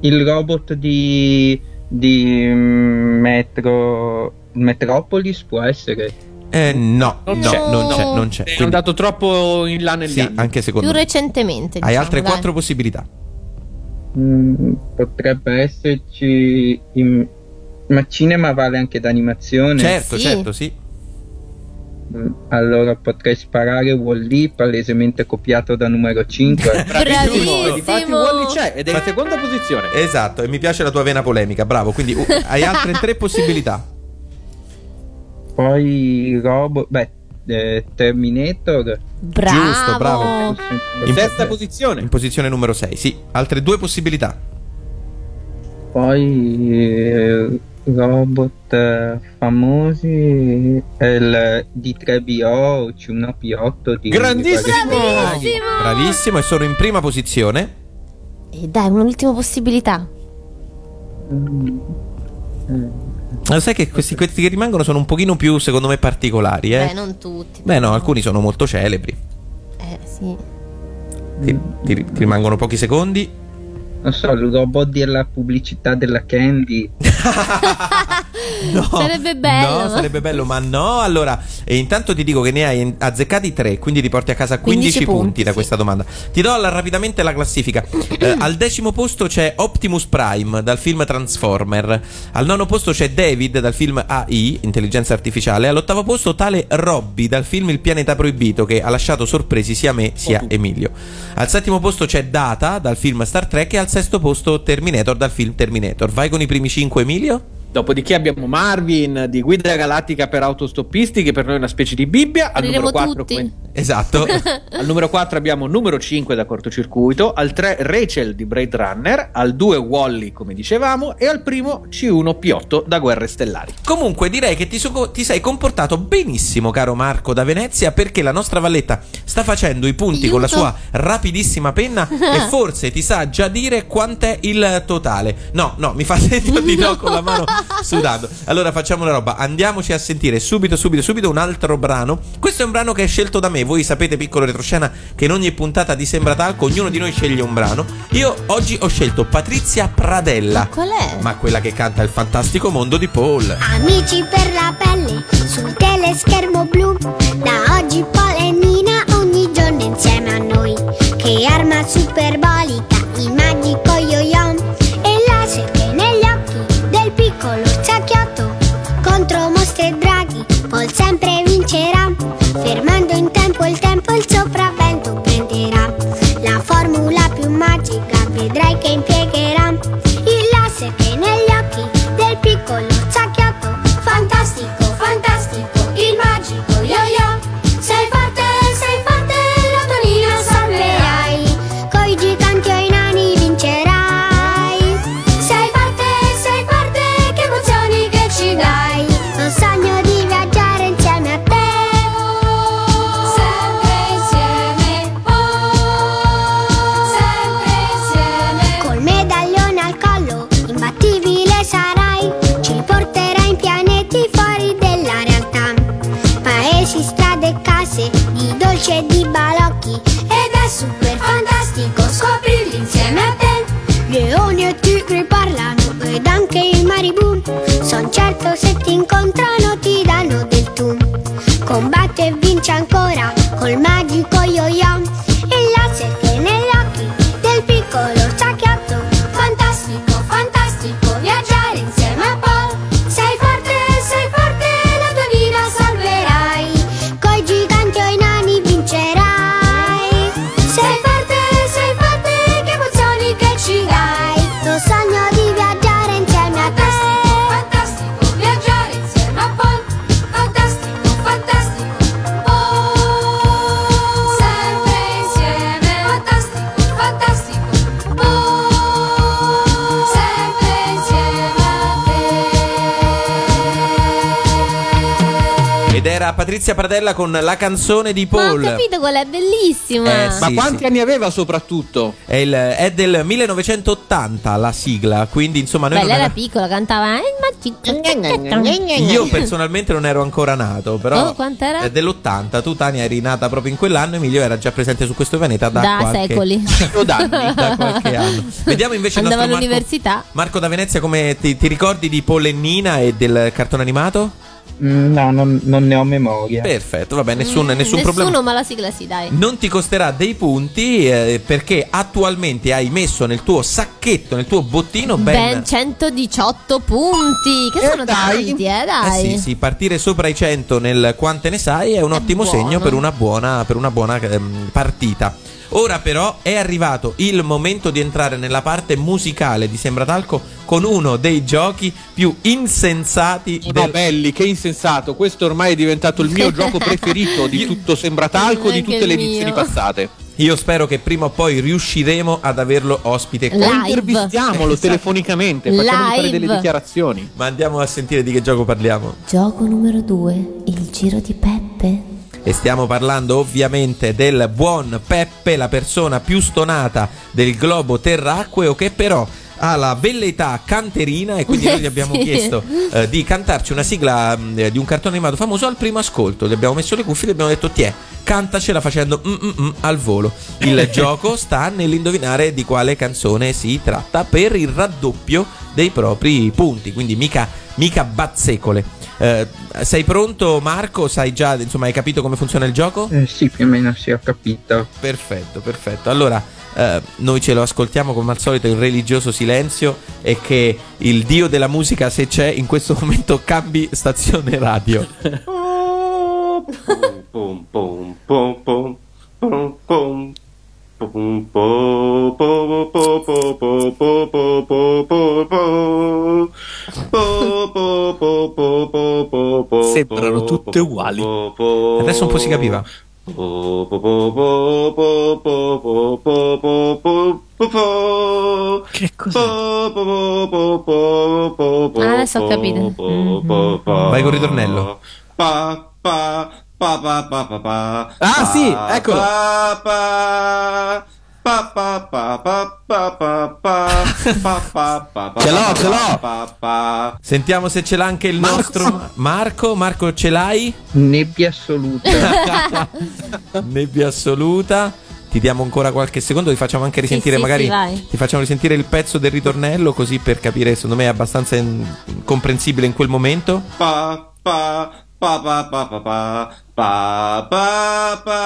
[SPEAKER 8] Il robot di. di. mm, Metro. Metropolis può essere.
[SPEAKER 2] Eh, no,
[SPEAKER 3] Non
[SPEAKER 2] no,
[SPEAKER 3] c'è,
[SPEAKER 2] non
[SPEAKER 4] no.
[SPEAKER 2] c'è, non c'è.
[SPEAKER 3] È
[SPEAKER 2] Quindi-
[SPEAKER 3] andato troppo in là negli
[SPEAKER 2] sì,
[SPEAKER 3] anni.
[SPEAKER 2] anche secondo
[SPEAKER 4] Più
[SPEAKER 2] me.
[SPEAKER 4] recentemente.
[SPEAKER 2] Hai
[SPEAKER 4] diciamo,
[SPEAKER 2] altre
[SPEAKER 4] dai.
[SPEAKER 2] 4 possibilità.
[SPEAKER 8] Mm, potrebbe esserci. in- Ma cinema vale anche d'animazione?
[SPEAKER 2] Certo,
[SPEAKER 4] Sì.
[SPEAKER 2] certo, sì.
[SPEAKER 8] Mm, Allora potrei sparare Wall-E, palesemente copiato da numero 5.
[SPEAKER 4] Bravissimo.
[SPEAKER 3] Difatti Wally c'è ed è in seconda posizione.
[SPEAKER 2] Esatto, e mi piace la tua vena polemica, bravo. Quindi uh, hai altre 3 possibilità.
[SPEAKER 8] Poi robot. Beh, eh, Terminator.
[SPEAKER 4] Bravo.
[SPEAKER 2] Giusto, bravo. In-
[SPEAKER 3] Terza posizione.
[SPEAKER 2] In posizione numero 6, sì. Altre due possibilità.
[SPEAKER 8] Poi eh, robot eh, famosi. Il D3BO, C1P8 di
[SPEAKER 3] Grandissimo!
[SPEAKER 4] Bravissimo.
[SPEAKER 2] Bravissimo, e sono in prima posizione.
[SPEAKER 4] E dai, un'ultima possibilità.
[SPEAKER 2] Ma Lo sai che questi, questi che rimangono sono un pochino più, secondo me, particolari, eh?
[SPEAKER 4] Beh, non tutti.
[SPEAKER 2] Beh, no, alcuni sono molto celebri.
[SPEAKER 4] Eh, sì.
[SPEAKER 2] Ti, ti- ti rimangono pochi secondi.
[SPEAKER 8] Non so, il robot della pubblicità della Candy.
[SPEAKER 2] No,
[SPEAKER 4] Sarebbe bello.
[SPEAKER 2] No, sarebbe bello, ma no. Allora, e intanto ti dico che ne hai azzeccati 3, quindi ti porti a casa 15,
[SPEAKER 4] 15
[SPEAKER 2] punti,
[SPEAKER 4] punti,
[SPEAKER 2] da
[SPEAKER 4] sì.
[SPEAKER 2] questa domanda. Ti do rapidamente la classifica. Eh, al decimo posto c'è Optimus Prime dal film Transformer. Al nono posto c'è David dal film AI, Intelligenza Artificiale. All'ottavo posto tale Robby dal film Il pianeta proibito che ha lasciato sorpresi sia me sia Emilio. Al settimo posto c'è Data dal film Star Trek e al sesto posto Terminator dal film Terminator. Vai con i primi 5 Emilio? Emilio.
[SPEAKER 3] Dopodiché abbiamo Marvin di Guida Galattica per autostoppisti, che per noi è una specie di Bibbia. Al numero 4,
[SPEAKER 4] tutti.
[SPEAKER 2] Esatto.
[SPEAKER 3] al numero 4 abbiamo numero 5 da cortocircuito, al 3 Rachel di Blade Runner, al 2 Wally, come dicevamo, e al primo C1P8 da Guerre Stellari.
[SPEAKER 2] Comunque direi che ti, so- ti sei comportato benissimo, caro Marco da Venezia, perché la nostra Valletta sta facendo i punti con la
[SPEAKER 4] Aiuto.
[SPEAKER 2] sua rapidissima penna e forse ti sa già dire quant'è il totale. No, no, mi fa segno di no con la mano sudando. Allora facciamo una roba, andiamoci a sentire subito, subito, subito un altro brano. Questo è un brano che è scelto da me. Voi sapete, piccolo retroscena, che in ogni puntata di Sembra Talco ognuno di noi sceglie un brano. Io oggi ho scelto Patrizia Pradella.
[SPEAKER 4] Qual è?
[SPEAKER 2] Ma quella che canta il fantastico mondo di Paul.
[SPEAKER 9] Amici per la pelle sul teleschermo blu. Da oggi Paul e Nina ogni giorno insieme a noi. Che arma superbolica, e case, di dolci e di balocchi. Ed è super fantastico scoprirli insieme a te. Leoni e tigri parlano ed anche i maribù. Son certo se ti incontrano ti danno del tu. Combatti e vinci ancora col magico
[SPEAKER 2] Patrizia Pradella con la canzone di
[SPEAKER 4] Ma ho
[SPEAKER 2] Paul.
[SPEAKER 4] capito qual è bellissima.
[SPEAKER 2] Eh,
[SPEAKER 3] Ma
[SPEAKER 2] sì,
[SPEAKER 3] quanti
[SPEAKER 2] sì.
[SPEAKER 3] anni aveva soprattutto?
[SPEAKER 2] È, il- è del 1980 la sigla, quindi insomma noi
[SPEAKER 4] Beh,
[SPEAKER 2] non
[SPEAKER 4] lei era
[SPEAKER 2] era-
[SPEAKER 4] piccola, cantava. ma
[SPEAKER 2] Io personalmente non ero ancora nato, però
[SPEAKER 4] Oh, quant'era?
[SPEAKER 2] è dell'80. Tu Tania eri nata proprio in quell'anno, Emilio era già presente su questo pianeta da,
[SPEAKER 4] Da
[SPEAKER 2] qualche,
[SPEAKER 4] secoli.
[SPEAKER 2] da qualche anno. Vediamo invece il
[SPEAKER 4] Andava
[SPEAKER 2] Marco,
[SPEAKER 4] all'università.
[SPEAKER 2] Marco da Venezia come ti, ti ricordi di Paul e Nina e del cartone animato?
[SPEAKER 8] Mm, No, non, non ne ho memoria.
[SPEAKER 2] Perfetto, vabbè, nessun, nessun
[SPEAKER 4] Mm, Nessuno,
[SPEAKER 2] problema.
[SPEAKER 4] ma la sigla sì, dai.
[SPEAKER 2] Non ti costerà dei punti eh, perché attualmente hai messo nel tuo sacchetto, nel tuo bottino ben...
[SPEAKER 4] Ben 118 punti, che sono tanti, eh,
[SPEAKER 2] Eh
[SPEAKER 4] dai.
[SPEAKER 2] sì, sì, partire sopra i 100 nel quante ne sai è un ottimo
[SPEAKER 4] buono.
[SPEAKER 2] segno per una buona, per una buona ehm, partita. Ora però è arrivato il momento di entrare nella parte musicale di Sembratalco con uno dei giochi più insensati
[SPEAKER 3] No,
[SPEAKER 2] del...
[SPEAKER 3] belli, che insensato. Questo ormai è diventato il mio gioco preferito di tutto Sembratalco, di tutte le edizioni
[SPEAKER 4] mio.
[SPEAKER 3] passate.
[SPEAKER 2] Io spero che prima o poi riusciremo ad averlo ospite
[SPEAKER 3] O
[SPEAKER 2] qua.
[SPEAKER 4] Live.
[SPEAKER 3] intervistiamolo telefonicamente, facciamogli fare delle dichiarazioni.
[SPEAKER 2] Ma andiamo a sentire di che gioco parliamo.
[SPEAKER 4] Gioco numero 2, il giro di Peppe.
[SPEAKER 2] E stiamo parlando ovviamente del buon Peppe, la persona più stonata del globo terracqueo che però ha la velleità canterina e quindi noi gli abbiamo
[SPEAKER 4] Sì.
[SPEAKER 2] chiesto eh, di cantarci una sigla mh, eh, di un cartone animato famoso al primo ascolto. Gli abbiamo messo le cuffie e gli abbiamo detto tiè, cantacela facendo mm, mm, mm al volo. Il gioco sta nell'indovinare di quale canzone si tratta per il raddoppio dei propri punti, quindi mica, mica bazzecole. Eh, sei pronto Marco? Sai già, insomma, hai capito come funziona il gioco?
[SPEAKER 8] Eh, sì, più o meno sì, ho capito.
[SPEAKER 2] Perfetto, perfetto. Allora, eh, noi ce lo ascoltiamo come al solito in religioso silenzio e che il dio della musica, se c'è, in questo momento cambi stazione radio.
[SPEAKER 10] Pum, pum, pum, pum, pum, pum. Pum,
[SPEAKER 3] Sembrano tutte uguali.
[SPEAKER 2] Adesso un po' si capiva.
[SPEAKER 3] Che cos'è?
[SPEAKER 4] Ah, adesso ho capito.
[SPEAKER 10] Mm.
[SPEAKER 2] Vai con il ritornello.
[SPEAKER 10] Pa, pa, pa, pa, pa, pa.
[SPEAKER 3] Ah, sì, eccolo.
[SPEAKER 10] Pa, pa, pa, pa, pa, pa, pa, pa, pa, pa, pa, pa, pa,
[SPEAKER 3] Ce l'ho, ce l'ho.
[SPEAKER 10] pa, pa.
[SPEAKER 2] Sentiamo se ce l'ha anche il
[SPEAKER 3] Marco.
[SPEAKER 2] nostro Marco. Marco, ce l'hai?
[SPEAKER 8] Nebbia assoluta.
[SPEAKER 2] Nebbia assoluta. Ti diamo ancora qualche secondo, ti facciamo anche risentire
[SPEAKER 4] sì,
[SPEAKER 2] magari
[SPEAKER 4] sì,
[SPEAKER 2] ti facciamo risentire il pezzo del ritornello così per capire, secondo me è abbastanza in- comprensibile in quel momento.
[SPEAKER 10] Pa, pa, pa, pa, pa, pa, pa, pa, pa, pa.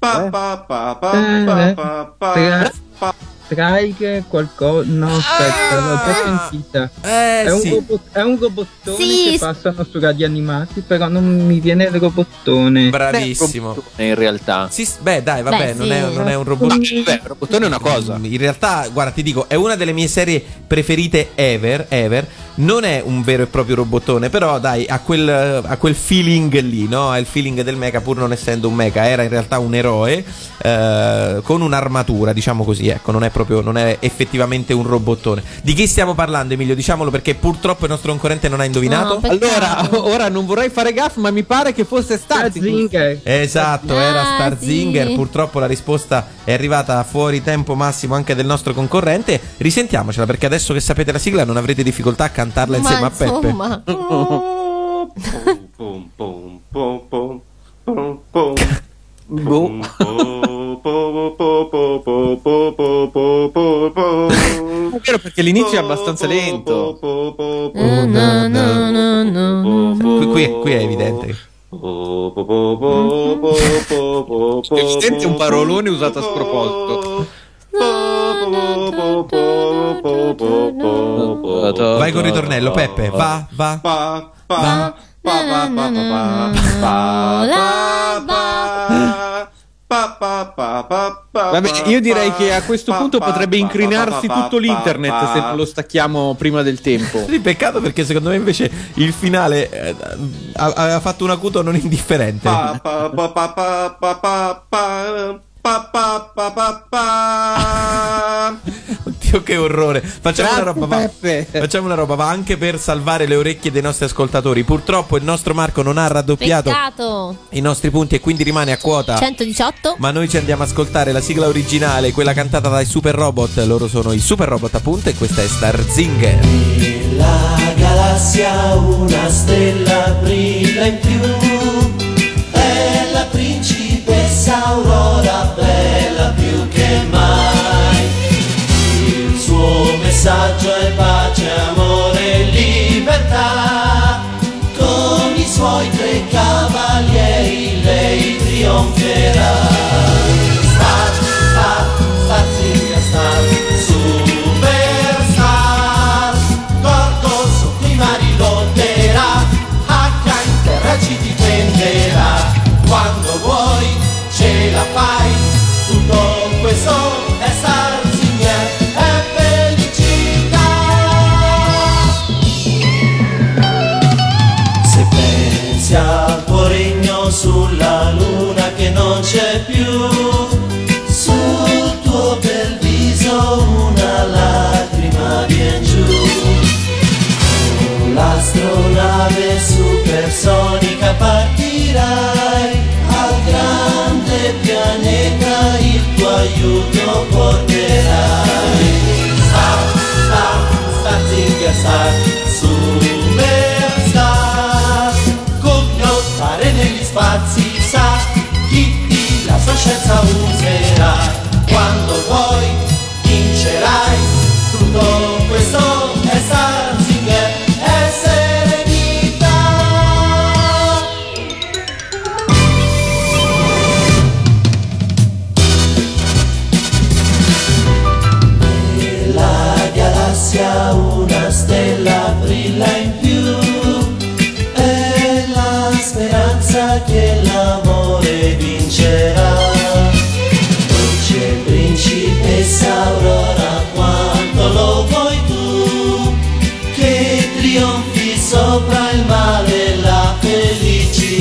[SPEAKER 10] Pa, pa, pa, pa, pa, pa, pa,
[SPEAKER 8] Tra-
[SPEAKER 10] pa.
[SPEAKER 8] Strike qualcosa. No, aspetta, l'ho già sentita.
[SPEAKER 2] Eh
[SPEAKER 8] È un,
[SPEAKER 2] sì.
[SPEAKER 8] robot- è un robottone
[SPEAKER 4] Sì,
[SPEAKER 8] che passano su radio animati, però non mi viene il robottone.
[SPEAKER 2] Bravissimo.
[SPEAKER 3] In realtà.
[SPEAKER 2] Sì, beh, dai, vabbè,
[SPEAKER 4] Beh,
[SPEAKER 2] non,
[SPEAKER 4] sì.
[SPEAKER 2] è, non è un robot.
[SPEAKER 3] Ma, beh, il robottone è una cosa.
[SPEAKER 2] In realtà, guarda, ti dico, è una delle mie serie preferite ever, ever. Non è un vero e proprio robottone, però dai, ha quel, ha quel feeling lì, no? Ha il feeling del mecha, pur non essendo un mecha, era in realtà un eroe eh, con un'armatura, diciamo così, ecco, non è proprio, non è effettivamente un robottone. Di chi stiamo parlando, Emilio? Diciamolo perché purtroppo il nostro concorrente non ha indovinato.
[SPEAKER 4] No.
[SPEAKER 3] Allora, ora non vorrei fare gaff, ma mi pare che fosse Stazi.
[SPEAKER 8] Zinger.
[SPEAKER 2] Esatto,
[SPEAKER 4] Ah,
[SPEAKER 2] era Starzinger.
[SPEAKER 4] sì.
[SPEAKER 2] Purtroppo la risposta è arrivata fuori tempo massimo anche del nostro concorrente. Risentiamocela perché adesso che sapete la sigla non avrete difficoltà a cantarla insieme
[SPEAKER 4] Ma
[SPEAKER 2] a Peppe.
[SPEAKER 4] insomma,
[SPEAKER 10] Pum, pum, pum, pum, pum, pum, pum.
[SPEAKER 3] Boh.
[SPEAKER 10] Pum, po, po, po, po, po, po, po, po, po, po.
[SPEAKER 3] È vero perché l'inizio è abbastanza lento.
[SPEAKER 10] Po, po, po,
[SPEAKER 4] No, no, no, no, no.
[SPEAKER 10] po,
[SPEAKER 2] Qui, qui- qui è evidente.
[SPEAKER 10] Po, po, po, po, po, po, po, po,
[SPEAKER 3] È evidente un parolone usato a sproposito.
[SPEAKER 2] Vai col ritornello, Peppe. Va, va.
[SPEAKER 10] Pa, pa, pa, pa, pa, pa, pa, pa, pa, pa, pa, pa, pa, pa,
[SPEAKER 3] Vabbè, io direi che a questo
[SPEAKER 10] pa,
[SPEAKER 3] punto
[SPEAKER 10] pa,
[SPEAKER 3] potrebbe
[SPEAKER 10] pa,
[SPEAKER 3] incrinarsi
[SPEAKER 10] pa, pa,
[SPEAKER 3] tutto
[SPEAKER 10] pa,
[SPEAKER 3] l'internet
[SPEAKER 10] pa.
[SPEAKER 3] se lo stacchiamo prima del tempo.
[SPEAKER 2] Sì, peccato perché secondo me invece il finale eh, aveva fatto un acuto non indifferente. Oddio, che orrore. Facciamo una roba va. Facciamo una roba va anche per salvare le orecchie dei nostri ascoltatori. Purtroppo il nostro Marco non ha raddoppiato
[SPEAKER 4] Peccato.
[SPEAKER 2] i nostri punti e quindi rimane a quota
[SPEAKER 4] 118.
[SPEAKER 2] Ma noi ci andiamo ad ascoltare la sigla originale, quella cantata dai Super Robot. Loro sono i Super Robot appunto e questa è Starzinger.
[SPEAKER 11] La galassia una stella brilla in più. È la principessa Aurora bella messaggio è pace, zinger, star, superstar Compiottare negli spazi sa chi ti la sua scienza userà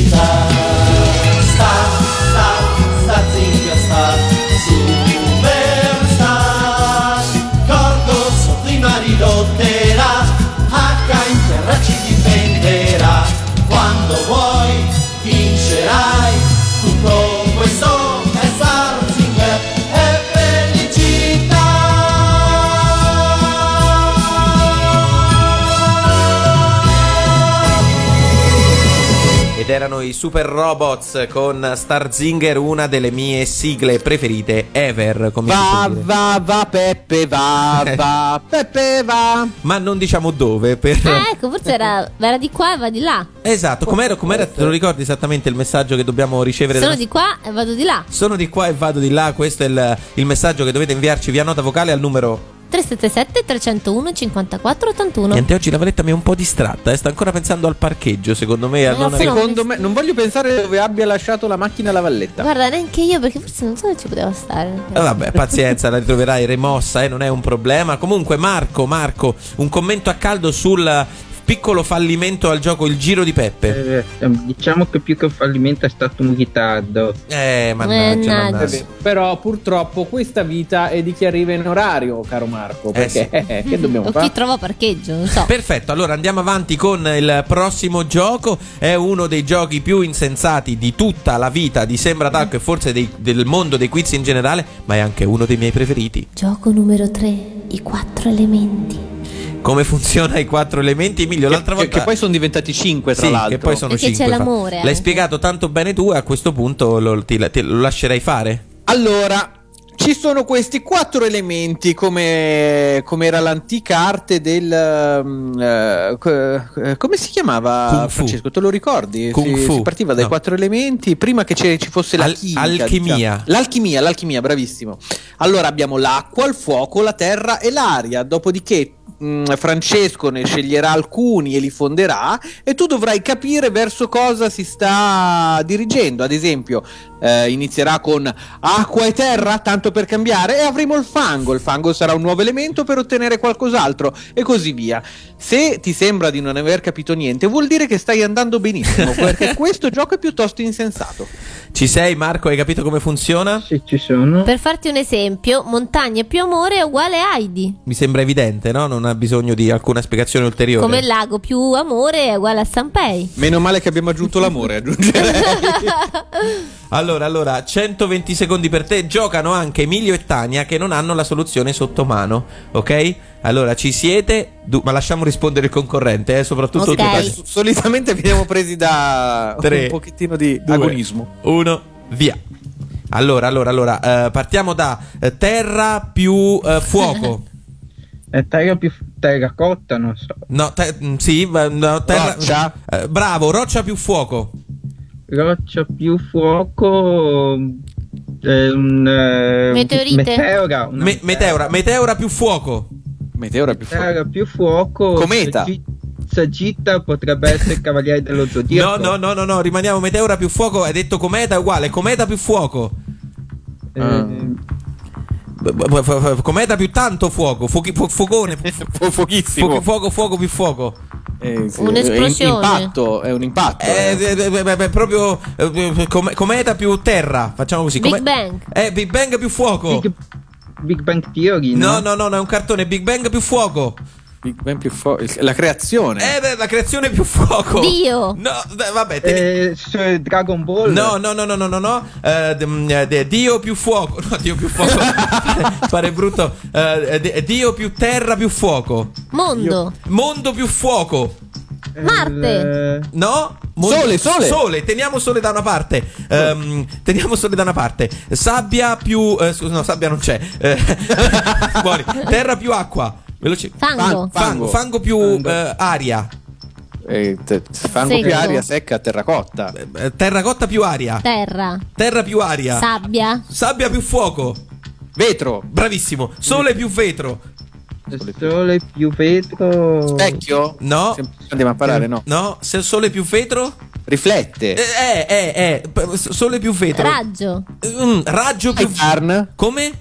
[SPEAKER 2] Viva. Erano i Super Robots con Starzinger, una delle mie sigle preferite ever. Come
[SPEAKER 3] Va, va, va, Peppe, va, va, Peppe, va.
[SPEAKER 2] Ma non diciamo dove. Per...
[SPEAKER 4] Ah, ecco, forse era, era di qua e va di là.
[SPEAKER 2] Esatto, com'era, com'era, te lo ricordi esattamente il messaggio che dobbiamo ricevere?
[SPEAKER 4] Sono
[SPEAKER 2] dalla-
[SPEAKER 4] di qua e vado di là.
[SPEAKER 2] Sono di qua e vado di là. Questo è il, il messaggio che dovete inviarci via nota vocale al numero.
[SPEAKER 4] 377 301 54 81.
[SPEAKER 2] Niente, oggi la Valetta mi è un po' distratta. eh, Sta ancora pensando al parcheggio, secondo me. a
[SPEAKER 4] Eh,
[SPEAKER 2] non
[SPEAKER 4] no.
[SPEAKER 3] Secondo me, non voglio pensare dove abbia lasciato la macchina la valletta.
[SPEAKER 4] Guarda, neanche io perché forse non so dove ci poteva stare.
[SPEAKER 2] Eh, vabbè, pazienza, la ritroverai rimossa, eh, non è un problema. Comunque, Marco, Marco, un commento a caldo sul piccolo fallimento al gioco Il Giro di Peppe.
[SPEAKER 8] Eh, diciamo che più che un fallimento è stato un ritardo.
[SPEAKER 2] Eh, mannaggia,
[SPEAKER 4] Mannaggia.
[SPEAKER 2] mannaggia.
[SPEAKER 3] Però purtroppo questa vita è di chi arriva in orario, caro Marco. Perché che dobbiamo
[SPEAKER 4] O
[SPEAKER 3] fare?
[SPEAKER 4] chi trova parcheggio, non so.
[SPEAKER 2] Perfetto, allora andiamo avanti con il prossimo gioco. È uno dei giochi più insensati di tutta la vita di Sembra Talco e forse dei- del mondo dei quiz in generale, ma è anche uno dei miei preferiti.
[SPEAKER 4] Gioco numero 3, i quattro elementi.
[SPEAKER 2] Come funziona i quattro elementi, Emilio? L'altra
[SPEAKER 3] Che,
[SPEAKER 2] volta
[SPEAKER 3] che poi sono diventati cinque, tra
[SPEAKER 2] Sì,
[SPEAKER 3] l'altro.
[SPEAKER 2] che poi sono
[SPEAKER 4] Perché
[SPEAKER 2] cinque.
[SPEAKER 4] c'è
[SPEAKER 2] fa-
[SPEAKER 4] l'amore
[SPEAKER 2] L'hai
[SPEAKER 4] anche.
[SPEAKER 2] spiegato tanto bene tu e a questo punto lo, ti- te lo lascerei fare.
[SPEAKER 3] Allora, ci sono questi quattro elementi come, come era l'antica arte del... um, eh, eh, come si chiamava. Francesco? Te lo ricordi?
[SPEAKER 2] Kung
[SPEAKER 3] si,
[SPEAKER 2] fu.
[SPEAKER 3] si partiva dai
[SPEAKER 2] No.
[SPEAKER 3] quattro elementi prima che ci ci fosse la
[SPEAKER 2] Al-
[SPEAKER 3] chimica.
[SPEAKER 2] alchimia.
[SPEAKER 3] diciamo. L'alchimia, l'alchimia, bravissimo. Allora abbiamo l'acqua, il fuoco, la terra e l'aria. Dopodiché mh, Francesco ne sceglierà alcuni e li fonderà e tu dovrai capire verso cosa si sta dirigendo. Ad esempio, eh, inizierà con acqua e terra, tanto per cambiare, e avremo il fango. Il fango sarà un nuovo elemento per ottenere qualcos'altro e così via. Se ti sembra di non aver capito niente, vuol dire che stai andando benissimo, perché questo gioco è piuttosto insensato.
[SPEAKER 2] Ci sei Marco? Hai capito come funziona?
[SPEAKER 8] Sì, ci sono.
[SPEAKER 4] Per farti un esempio, montagna più amore è uguale a Heidi.
[SPEAKER 2] Mi sembra evidente, no? Non ha bisogno di alcuna spiegazione ulteriore.
[SPEAKER 4] Come il lago più amore è uguale a Sanpei.
[SPEAKER 3] Meno male che abbiamo aggiunto l'amore, aggiungerei.
[SPEAKER 2] Allora, allora, 120 secondi per te. Giocano anche Emilio e Tania che non hanno la soluzione sotto mano, ok? Allora, ci siete, Du- ma lasciamo rispondere il concorrente, eh, soprattutto
[SPEAKER 4] Ok.
[SPEAKER 2] tu. Tania.
[SPEAKER 3] Solitamente veniamo presi da
[SPEAKER 2] Tre,
[SPEAKER 3] un pochettino di
[SPEAKER 2] due,
[SPEAKER 3] agonismo.
[SPEAKER 2] Uno, via. Allora, allora, allora, eh, partiamo da eh, terra più eh, fuoco.
[SPEAKER 8] È terra più terracotta, non so.
[SPEAKER 2] No, te- mm, sì, no, terra-
[SPEAKER 3] Roccia.
[SPEAKER 2] eh, bravo, roccia più fuoco.
[SPEAKER 8] Roccia più fuoco. un, eh,
[SPEAKER 4] Meteorite?
[SPEAKER 8] Meteora.
[SPEAKER 2] Me- meteora, meteora più fuoco.
[SPEAKER 3] Meteora più fuoco.
[SPEAKER 8] Meteora più fuoco.
[SPEAKER 3] Cometa.
[SPEAKER 8] Saggi- Sagitta potrebbe essere il cavaliere dello
[SPEAKER 2] No,
[SPEAKER 8] zodiaco.
[SPEAKER 2] no, no, no, no, rimaniamo meteora più fuoco. Hai detto cometa uguale, cometa più fuoco.
[SPEAKER 8] Eh,
[SPEAKER 2] f- Cometa più tanto fuoco, fuochi- fu- fuocone,
[SPEAKER 3] Fu- fuochissimo.
[SPEAKER 2] fuoco, fuoco, fuoco più fuoco.
[SPEAKER 3] Eh, sì,
[SPEAKER 4] Un'esplosione.
[SPEAKER 3] È un impatto, è un impatto.
[SPEAKER 2] Eh,
[SPEAKER 3] eh.
[SPEAKER 2] eh, eh, beh, proprio eh, com- cometa più terra, facciamo così.
[SPEAKER 4] Big
[SPEAKER 2] come-
[SPEAKER 4] Bang.
[SPEAKER 2] Eh, Big Bang più fuoco.
[SPEAKER 8] Big, Big Bang Theory,
[SPEAKER 2] No,
[SPEAKER 8] no?
[SPEAKER 2] no, no, no, è un cartone Big Bang più fuoco.
[SPEAKER 3] Bang più fuoco. La creazione.
[SPEAKER 2] Eh, beh, la creazione più fuoco.
[SPEAKER 4] Dio.
[SPEAKER 2] No, vabbè, te
[SPEAKER 8] Eh, Dragon Ball.
[SPEAKER 2] No, no, no, no, no, no, no. Eh, d- mm, eh, d- Dio più fuoco. No, Dio più fuoco. Pare- brutto. Eh, d- Dio più terra più fuoco.
[SPEAKER 4] Mondo.
[SPEAKER 2] Mondo più fuoco.
[SPEAKER 8] Eh,
[SPEAKER 4] Marte.
[SPEAKER 2] No?
[SPEAKER 3] Sole, sole.
[SPEAKER 2] Sole, teniamo sole da una parte. Ehm, teniamo sole da una parte. Sabbia più. eh, scusa, no, sabbia non c'è. Eh, fuori. Terra più acqua. Veloci.
[SPEAKER 4] Fango.
[SPEAKER 2] Fango, fango più eh, aria.
[SPEAKER 3] Eh, te- fango
[SPEAKER 4] Secco.
[SPEAKER 3] più aria secca, terracotta.
[SPEAKER 2] Eh, terracotta più aria.
[SPEAKER 4] Terra.
[SPEAKER 2] Terra più aria.
[SPEAKER 4] Sabbia.
[SPEAKER 2] Sabbia più fuoco.
[SPEAKER 3] Vetro.
[SPEAKER 2] Bravissimo. Sole più vetro.
[SPEAKER 8] Sole più vetro.
[SPEAKER 3] Specchio.
[SPEAKER 2] No.
[SPEAKER 3] Andiamo a parare, no.
[SPEAKER 2] No, se sole più vetro.
[SPEAKER 3] Riflette.
[SPEAKER 2] Eh, eh, eh, eh, p- sole più vetro.
[SPEAKER 4] Raggio.
[SPEAKER 2] Mm, raggio più
[SPEAKER 3] Titan.
[SPEAKER 2] Come?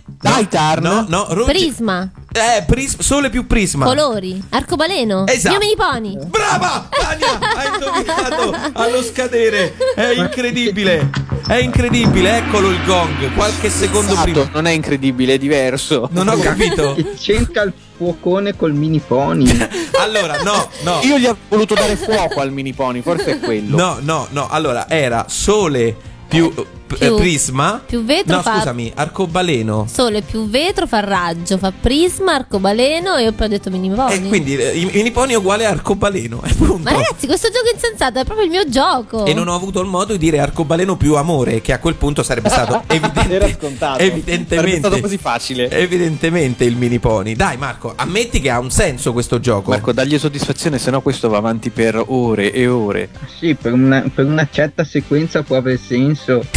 [SPEAKER 2] No, no, ro-
[SPEAKER 4] Prisma.
[SPEAKER 2] Eh, pris- sole più prisma.
[SPEAKER 4] Colori. Arcobaleno.
[SPEAKER 2] Esatto.
[SPEAKER 4] Mini pony.
[SPEAKER 2] Brava! Tania, hai indovinato allo scadere. È incredibile. È incredibile. Eccolo il gong. Qualche secondo
[SPEAKER 3] Esatto,
[SPEAKER 2] prima.
[SPEAKER 3] Non è incredibile, è diverso.
[SPEAKER 2] Non ho capito.
[SPEAKER 8] C'entra il fuocone col mini pony.
[SPEAKER 2] Allora, no, no.
[SPEAKER 3] Io gli ho voluto dare fuoco al mini pony, forse è quello.
[SPEAKER 2] No, no, no. Allora, era sole più,
[SPEAKER 4] Più-
[SPEAKER 2] prisma.
[SPEAKER 4] più vetro
[SPEAKER 2] No,
[SPEAKER 4] fa-
[SPEAKER 2] scusami, arcobaleno.
[SPEAKER 4] Sole più vetro fa raggio, fa prisma, arcobaleno e poi ho detto mini pony.
[SPEAKER 2] E quindi eh, i mini pony è uguale a arcobaleno.
[SPEAKER 4] Ma ragazzi, questo gioco insensato è proprio il mio gioco.
[SPEAKER 2] E non ho avuto il modo di dire arcobaleno più amore, che a quel punto sarebbe stato evidente-
[SPEAKER 3] Era scontato.
[SPEAKER 2] evidentemente
[SPEAKER 3] Sarebbe stato così facile.
[SPEAKER 2] Evidentemente il mini pony. Dai, Marco, ammetti che ha un senso questo gioco.
[SPEAKER 3] Marco, dagli soddisfazione, se no questo va avanti per ore e ore.
[SPEAKER 8] Sì, per una, per una certa sequenza può aver senso.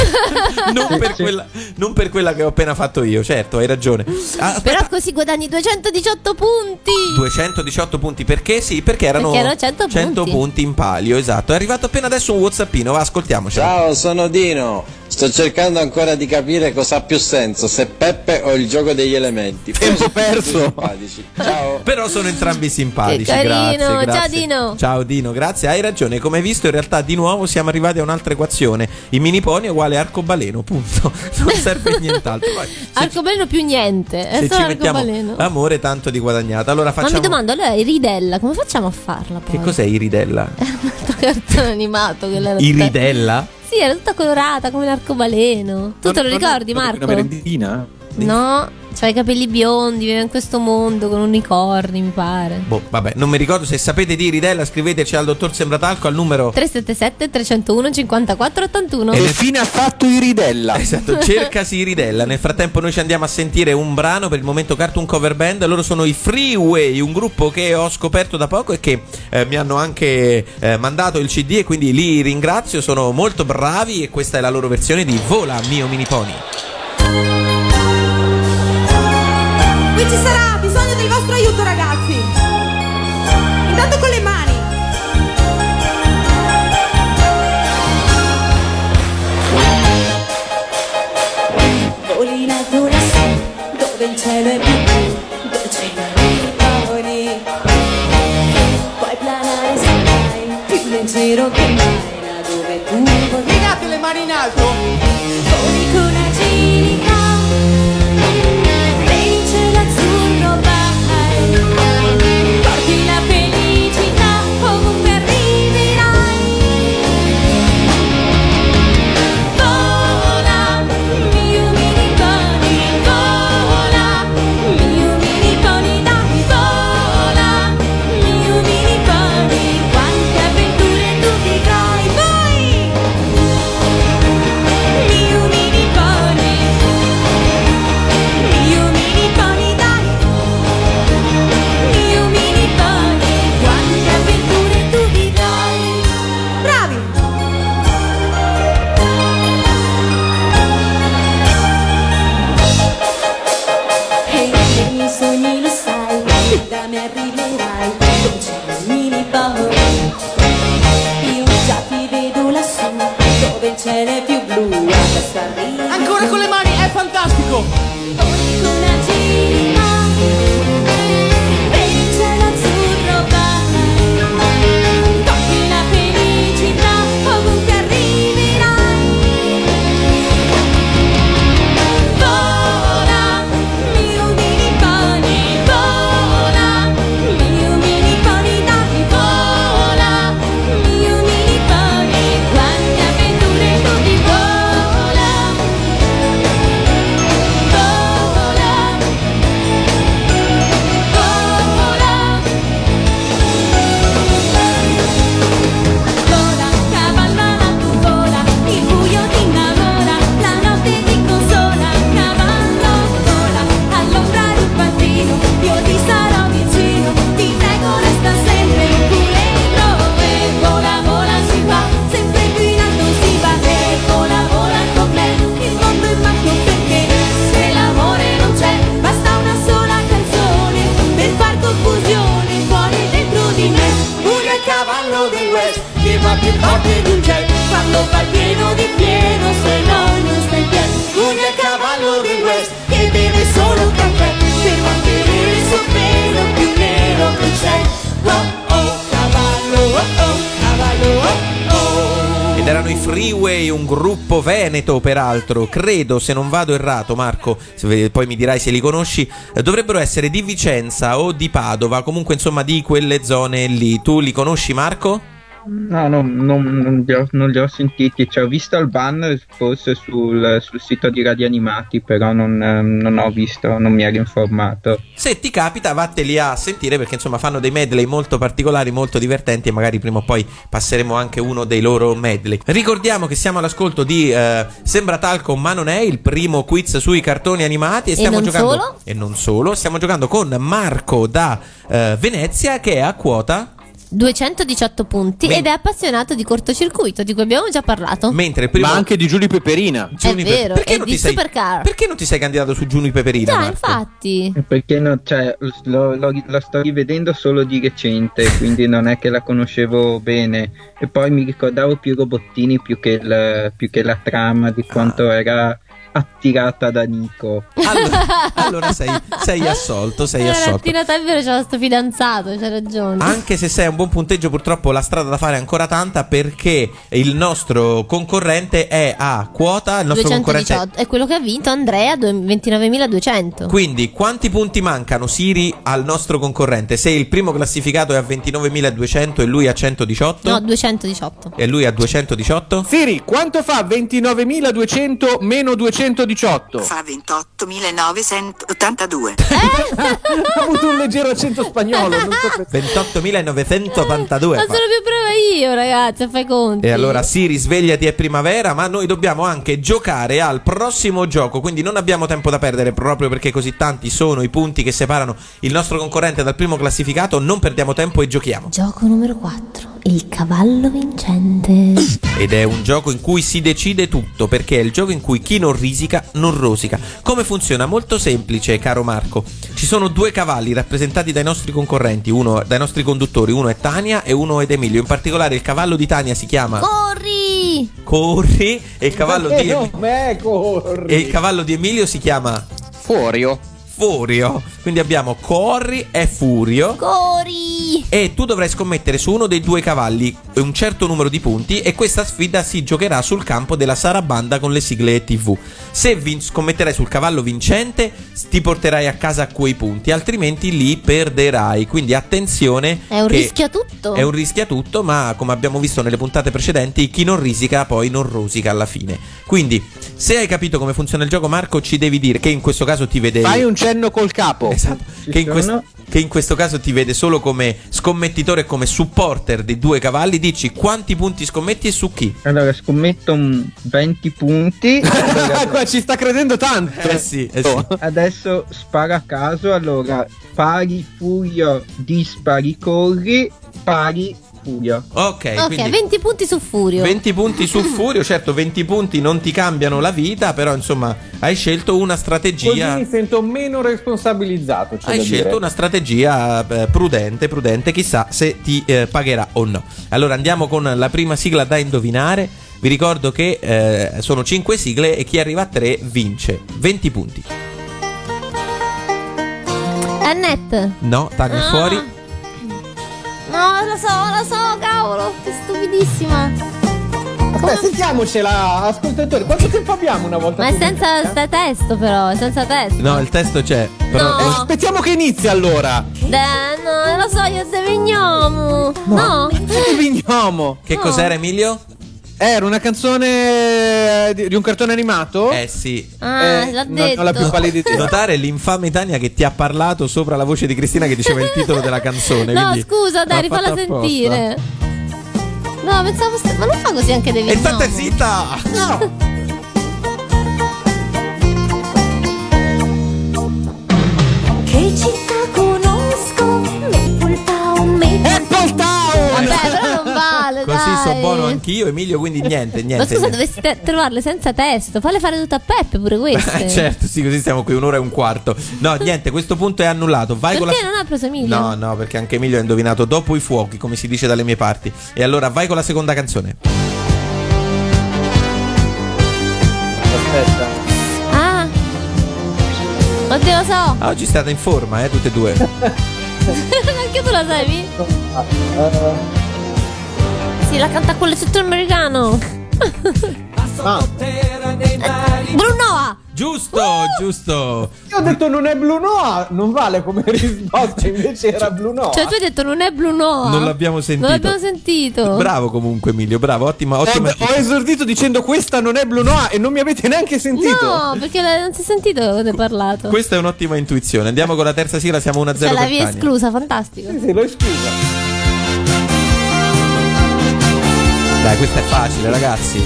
[SPEAKER 2] non, per quella, non per quella che ho appena fatto io, certo, hai ragione. Ah, aspetta,
[SPEAKER 4] Però così guadagni 218 punti.
[SPEAKER 2] 218 punti perché? Sì, perché erano,
[SPEAKER 4] Perché erano 100 punti.
[SPEAKER 2] in palio, esatto. È arrivato appena adesso un Whatsappino, va, ascoltiamocelo.
[SPEAKER 12] Ciao, sono Dino. Sto cercando ancora di capire cosa ha più senso, se Peppe o il gioco degli elementi.
[SPEAKER 3] Tempo perso.
[SPEAKER 12] Simpatici. Ciao.
[SPEAKER 2] Però sono entrambi simpatici.
[SPEAKER 4] Che carino.
[SPEAKER 2] grazie,
[SPEAKER 4] Ciao,
[SPEAKER 2] grazie.
[SPEAKER 4] Dino.
[SPEAKER 2] Ciao Dino, grazie. Hai ragione. Come hai visto, in realtà di nuovo siamo arrivati a un'altra equazione. I mini pony è uguale arcobaleno, punto. Non serve a nient'altro. Poi, se,
[SPEAKER 4] Arcobaleno più niente. È
[SPEAKER 2] se
[SPEAKER 4] solo
[SPEAKER 2] ci mettiamo
[SPEAKER 4] arcobaleno.
[SPEAKER 2] amore, tanto di guadagnato. Allora
[SPEAKER 4] Ma mi
[SPEAKER 2] facciamo.
[SPEAKER 4] domando, allora Iridella, come facciamo a farla poi?
[SPEAKER 2] Che cos'è Iridella?
[SPEAKER 4] Un cartone animato
[SPEAKER 2] Iridella?
[SPEAKER 4] Sì, era tutta colorata come l'arcobaleno. Tu te lo ricordi, Marco?
[SPEAKER 3] Una merendina?
[SPEAKER 4] No, c'ha i capelli biondi, vive in questo mondo con unicorni, mi pare.
[SPEAKER 2] Boh, vabbè, non mi ricordo. Se sapete di Iridella, scriveteci al dottor Sembratalco al numero.
[SPEAKER 4] 377 301 54 81.
[SPEAKER 3] E fine ha fatto Iridella.
[SPEAKER 2] Esatto, cercasi Iridella. Nel frattempo, noi ci andiamo a sentire un brano per il momento Cartoon Cover Band. Loro sono i Freeway, un gruppo che ho scoperto da poco e che eh, mi hanno anche eh, mandato il CD. E quindi li ringrazio. Sono molto bravi. E questa è la loro versione di Vola, mio mini pony.
[SPEAKER 6] Qui ci sarà bisogno del vostro
[SPEAKER 13] aiuto ragazzi. Intanto con le mani.
[SPEAKER 6] Voli alto lassù, dove il cielo è più blu, dolce i pavoni. Puoi planare se vai, più leggero che mai, là dove tu vuoi.
[SPEAKER 13] Legate le mani in alto.
[SPEAKER 6] Nei miei sogni lo sai, da me
[SPEAKER 2] peraltro, credo se non vado errato Marco, poi mi dirai se li conosci, eh, dovrebbero essere di Vicenza o di Padova, comunque insomma di quelle zone lì. Tu li conosci Marco?
[SPEAKER 8] No, no, non, non li ho, non li ho sentiti. Cioè, ho visto il banner forse sul, sul sito di Radio Animati, però non, eh, non ho visto, non mi ero informato.
[SPEAKER 2] Se ti capita, vatteli a sentire perché insomma fanno dei medley molto particolari, molto divertenti e magari prima o poi passeremo anche uno dei loro medley. Ricordiamo che siamo all'ascolto di eh, Sembra Talco ma non è il primo quiz sui cartoni animati e
[SPEAKER 4] E
[SPEAKER 2] stiamo
[SPEAKER 4] non
[SPEAKER 2] giocando
[SPEAKER 4] solo?
[SPEAKER 2] e non solo, stiamo giocando con Marco da eh, Venezia che è a quota
[SPEAKER 4] 218 punti
[SPEAKER 2] Men-
[SPEAKER 4] ed è appassionato di cortocircuito, di cui abbiamo già parlato.
[SPEAKER 2] mentre il primo
[SPEAKER 3] Ma anche di Giulio Peperina.
[SPEAKER 4] È vero,
[SPEAKER 2] perché
[SPEAKER 4] e
[SPEAKER 2] non
[SPEAKER 4] di
[SPEAKER 2] ti sei-
[SPEAKER 4] Supercar.
[SPEAKER 2] Perché non ti sei candidato su Giuni Peperina?
[SPEAKER 4] Già,
[SPEAKER 2] Marco?
[SPEAKER 4] infatti.
[SPEAKER 8] Perché no, cioè, lo, lo- la sto rivedendo solo di recente, quindi non è che la conoscevo bene. E poi mi ricordavo più i robottini più che, il- più che la trama di quanto era attirata da Nico.
[SPEAKER 2] Allora, allora sei, sei assolto, sei
[SPEAKER 4] Era
[SPEAKER 2] assolto.
[SPEAKER 4] Tina Tevere c'era sto fidanzato, c'ha ragione.
[SPEAKER 2] Anche se sei a un buon punteggio, purtroppo la strada da fare è ancora tanta perché il nostro concorrente è a quota. Il nostro concorrente
[SPEAKER 4] 218 è quello che ha vinto Andrea, due- 29.200.
[SPEAKER 2] Quindi quanti punti mancano Siri al nostro concorrente? Se il primo classificato è a 29.200 e lui a 118?
[SPEAKER 4] No, 218.
[SPEAKER 2] E lui a 218?
[SPEAKER 3] Siri, quanto fa 29.200 meno 218?
[SPEAKER 14] Fa 28.982.
[SPEAKER 3] ha avuto un leggero accento spagnolo. Non so perché.
[SPEAKER 2] 28.982.
[SPEAKER 4] Ma sono più brava io, ragazzi, fai conti.
[SPEAKER 2] E allora Siri svegliati è primavera, ma noi dobbiamo anche giocare al prossimo gioco, quindi non abbiamo tempo da perdere proprio perché così tanti sono i punti che separano il nostro concorrente dal primo classificato, non perdiamo tempo e giochiamo.
[SPEAKER 4] Gioco numero 4. Il cavallo vincente.
[SPEAKER 2] Ed è un gioco in cui si decide tutto, perché è il gioco in cui chi non risica non rosica. Come funziona? Molto semplice, caro Marco. Ci sono due cavalli rappresentati dai nostri concorrenti, uno dai nostri conduttori, uno è Tania e uno è Emilio. In particolare il cavallo di Tania si chiama
[SPEAKER 4] Corri!
[SPEAKER 2] Corri e il cavallo di
[SPEAKER 3] Eh, me, corri.
[SPEAKER 2] e il cavallo di Emilio si chiama
[SPEAKER 3] Fuorio.
[SPEAKER 2] Furio. Quindi abbiamo Corri e Furio.
[SPEAKER 4] Corri!
[SPEAKER 2] E tu dovrai scommettere su uno dei due cavalli un certo numero di punti e questa sfida si giocherà sul campo della Sarabanda con le sigle TV. Se vin- scommetterai sul cavallo vincente ti porterai a casa quei punti, altrimenti li perderai. Quindi attenzione.
[SPEAKER 4] È un rischio a tutto.
[SPEAKER 2] È un rischio a tutto, ma come abbiamo visto nelle puntate precedenti, chi non risica poi non rosica alla fine. Quindi, se hai capito come funziona il gioco, Marco, ci devi dire che in questo caso ti vede.
[SPEAKER 3] Fai un cenno col capo.
[SPEAKER 2] Esatto. Che in, quest- che in questo caso ti vede solo come scommettitore e come supporter dei due cavalli. Dici quanti punti scommetti e su chi?
[SPEAKER 8] Allora, scommetto un 20 punti. Allora,
[SPEAKER 3] Qua ci sta credendo tanto.
[SPEAKER 2] Eh sì, eh sì.
[SPEAKER 8] Adesso sparo a caso. Allora, pari, furio, dispari, corri, pari, furio.
[SPEAKER 2] Ok,
[SPEAKER 4] Ok,
[SPEAKER 2] quindi
[SPEAKER 4] 20 punti su Furio.
[SPEAKER 2] 20 punti su Furio. Certo, 20 punti non ti cambiano la vita, però insomma, hai scelto una
[SPEAKER 3] Così
[SPEAKER 2] strategia.
[SPEAKER 3] mi sento meno responsabilizzato. c'è
[SPEAKER 2] Hai
[SPEAKER 3] da
[SPEAKER 2] scelto
[SPEAKER 3] dire.
[SPEAKER 2] una strategia eh, prudente, prudente, chissà se ti eh, pagherà o no. Allora andiamo con la prima sigla da indovinare. Vi ricordo che eh, sono 5 sigle e chi arriva a 3 vince 20 punti.
[SPEAKER 4] Annette.
[SPEAKER 2] No, Tania
[SPEAKER 4] Ah.
[SPEAKER 2] fuori.
[SPEAKER 4] No, lo so, lo so, cavolo. Che stupidissima.
[SPEAKER 3] Aspetta, sentiamocela, ascoltatori. Quanto tempo abbiamo una volta?
[SPEAKER 4] Ma è senza sta testo, però. È senza testo.
[SPEAKER 2] No, il testo c'è. Però
[SPEAKER 4] No.
[SPEAKER 3] Eh, aspettiamo che inizi allora.
[SPEAKER 4] Eh, no, lo so, io devignomo. No.
[SPEAKER 3] Vignomo.
[SPEAKER 2] Che
[SPEAKER 4] No.
[SPEAKER 2] cos'era Emilio?
[SPEAKER 3] Era una canzone eh, di, di un cartone animato?
[SPEAKER 2] Eh sì.
[SPEAKER 4] Ah,
[SPEAKER 3] Eh,
[SPEAKER 4] l'ha
[SPEAKER 3] non-
[SPEAKER 4] detto.
[SPEAKER 3] non la più pallida idea.
[SPEAKER 2] Notare l'infame Tania che ti ha parlato sopra la voce di Cristina che diceva il titolo della canzone.
[SPEAKER 4] No, scusa, dai, rifalla sentire. No, pensavo. st- Ma non fa così anche
[SPEAKER 2] E
[SPEAKER 4] devignomo.
[SPEAKER 2] infatti zitta!
[SPEAKER 3] No.
[SPEAKER 6] Che città conosco? Maple Town, Maple
[SPEAKER 3] Apple
[SPEAKER 4] vale,
[SPEAKER 2] Così
[SPEAKER 4] dai.
[SPEAKER 2] so buono anch'io, Emilio, quindi niente, niente.
[SPEAKER 4] Ma scusa,
[SPEAKER 2] niente.
[SPEAKER 4] dovresti te- trovarle senza testo. Falle fare tutto a Peppe pure queste.
[SPEAKER 2] Certo, sì, così stiamo qui un'ora e un quarto. No, niente, questo punto è annullato. Vai con
[SPEAKER 4] Perché
[SPEAKER 2] la
[SPEAKER 4] non ha preso Emilio?
[SPEAKER 2] No, no, perché anche Emilio ha indovinato dopo i fuochi, come si dice dalle mie parti. E allora vai con la seconda canzone.
[SPEAKER 3] Aspetta.
[SPEAKER 4] Ah. Oddio, lo so.
[SPEAKER 2] Ah, oggi state in forma, eh, tutte e due.
[SPEAKER 4] Anche tu la sai, mi?
[SPEAKER 3] Eh,
[SPEAKER 4] Sì, la canta quello sudamericano.
[SPEAKER 3] ah,
[SPEAKER 4] Bruno Noah.
[SPEAKER 2] Giusto, giusto.
[SPEAKER 3] io ho detto non è Blue Noah, non vale come risposta, invece era Blue Noah.
[SPEAKER 4] Cioè, tu hai detto non è Blue Noah.
[SPEAKER 2] Non l'abbiamo sentito.
[SPEAKER 4] Non l'abbiamo sentito.
[SPEAKER 2] Bravo comunque Emilio, bravo, ottima,
[SPEAKER 3] Eh,
[SPEAKER 2] ottima.
[SPEAKER 3] beh, ho esordito dicendo questa non è Blue Noah e non mi avete neanche sentito.
[SPEAKER 4] No, perché non si è sentito quando hai parlato.
[SPEAKER 2] Questa è un'ottima intuizione. Andiamo con la terza sigla, siamo 1-0
[SPEAKER 4] Cioè,
[SPEAKER 2] per
[SPEAKER 4] l'avevi
[SPEAKER 2] Tania.
[SPEAKER 4] esclusa, fantastico.
[SPEAKER 3] Sì, sì, l'ho esclusa.
[SPEAKER 2] Dai, questa è facile, ragazzi.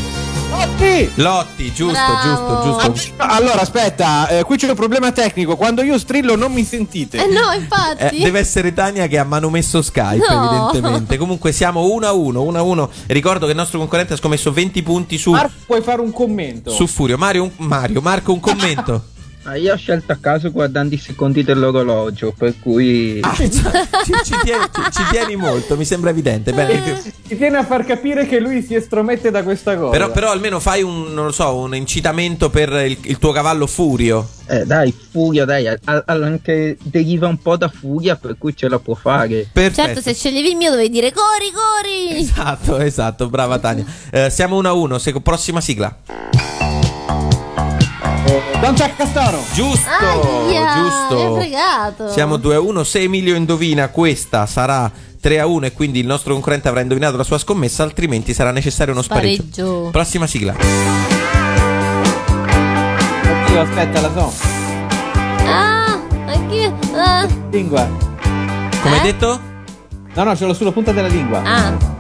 [SPEAKER 3] Lotti!
[SPEAKER 2] Lotti, giusto,
[SPEAKER 4] Bravo.
[SPEAKER 2] giusto, giusto.
[SPEAKER 3] Allora, aspetta, eh, qui c'è un problema tecnico. Quando io strillo non mi sentite.
[SPEAKER 4] Eh no,
[SPEAKER 2] Eh,
[SPEAKER 4] infatti.
[SPEAKER 2] deve essere Tania che ha manomesso Skype,
[SPEAKER 4] No.
[SPEAKER 2] evidentemente. Comunque siamo 1 a 1, 1 a 1. Ricordo che il nostro concorrente ha scommesso 20 punti su,
[SPEAKER 3] Marco, puoi fare un commento?
[SPEAKER 2] su Furio. Mario, un- Mario, Marco, un commento.
[SPEAKER 8] Ma io ho scelto a caso guardando i secondi dell'orologio, per cui...
[SPEAKER 2] Ah, ci, ci- ci tieni, ci- ci tieni molto, mi sembra evidente. Bene,
[SPEAKER 3] Ti tiene a far capire che lui si estromette da questa cosa.
[SPEAKER 2] però, però almeno fai un, non lo so, un incitamento per il, il tuo cavallo Furio.
[SPEAKER 8] Eh, dai, furia, dai, a- a- anche deriva un po' da furia, per cui ce la può fare.
[SPEAKER 2] Perfetto.
[SPEAKER 4] Certo, se sceglievi il mio dovevi dire corri, corri.
[SPEAKER 2] Esatto, esatto, brava Tania. Eh, siamo 1 a 1, se- prossima sigla.
[SPEAKER 3] Don Jack Castoro.
[SPEAKER 2] Giusto,
[SPEAKER 4] Aia, mi
[SPEAKER 2] giusto.
[SPEAKER 4] fregato.
[SPEAKER 2] Siamo 2 a 1. Se Emilio indovina questa sarà 3 a 1 e quindi il nostro concorrente avrà indovinato la sua scommessa, altrimenti sarà necessario uno spareggio.
[SPEAKER 4] Spareggio.
[SPEAKER 2] Prossima sigla.
[SPEAKER 3] Oddio, aspetta, la so.
[SPEAKER 4] Ah, anch'io. Ah.
[SPEAKER 3] Lingua.
[SPEAKER 2] Come
[SPEAKER 4] Eh?
[SPEAKER 2] hai detto?
[SPEAKER 3] No, no, ce l'ho sulla punta della lingua.
[SPEAKER 4] Ah.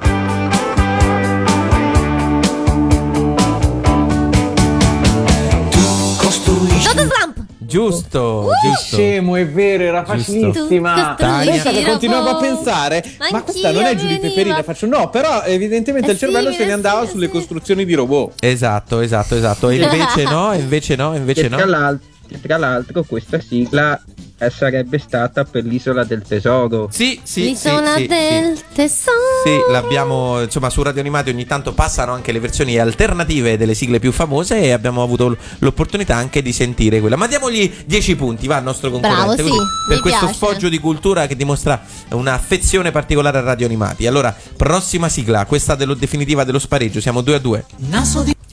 [SPEAKER 4] Toto Slump.
[SPEAKER 2] Giusto, giusto.
[SPEAKER 3] Scemo, è vero, era
[SPEAKER 2] Giusto.
[SPEAKER 3] facilissima.
[SPEAKER 2] Tania.
[SPEAKER 3] Pensa che continuavo a
[SPEAKER 4] boh.
[SPEAKER 3] pensare,
[SPEAKER 4] Ma
[SPEAKER 3] ma, questa non è
[SPEAKER 4] veniva.
[SPEAKER 3] Peperina. Faccio no, però evidentemente
[SPEAKER 4] Eh
[SPEAKER 3] il cervello
[SPEAKER 4] sì,
[SPEAKER 3] se ne
[SPEAKER 4] eh
[SPEAKER 3] andava
[SPEAKER 4] sì,
[SPEAKER 3] sulle
[SPEAKER 4] sì.
[SPEAKER 3] costruzioni di robot.
[SPEAKER 2] Esatto, esatto, esatto. E invece no, invece no, invece no.
[SPEAKER 8] tra, l'al- tra l'altro questa sigla sarebbe stata per l'isola del tesoro.
[SPEAKER 2] Sì, sì, sì,
[SPEAKER 4] L'isola
[SPEAKER 2] sì,
[SPEAKER 4] del tesoro.
[SPEAKER 2] Sì, l'abbiamo, insomma, su Radio Animati ogni tanto passano anche le versioni alternative delle sigle più famose e abbiamo avuto l'opportunità anche di sentire quella. Ma diamogli 10 punti, va al nostro concorrente.
[SPEAKER 4] Bravo, sì,
[SPEAKER 2] per questo
[SPEAKER 4] piace.
[SPEAKER 2] sfoggio di cultura che dimostra un'affezione particolare a Radio Animati. Allora, prossima sigla, questa dello definitiva dello spareggio, siamo 2 a 2.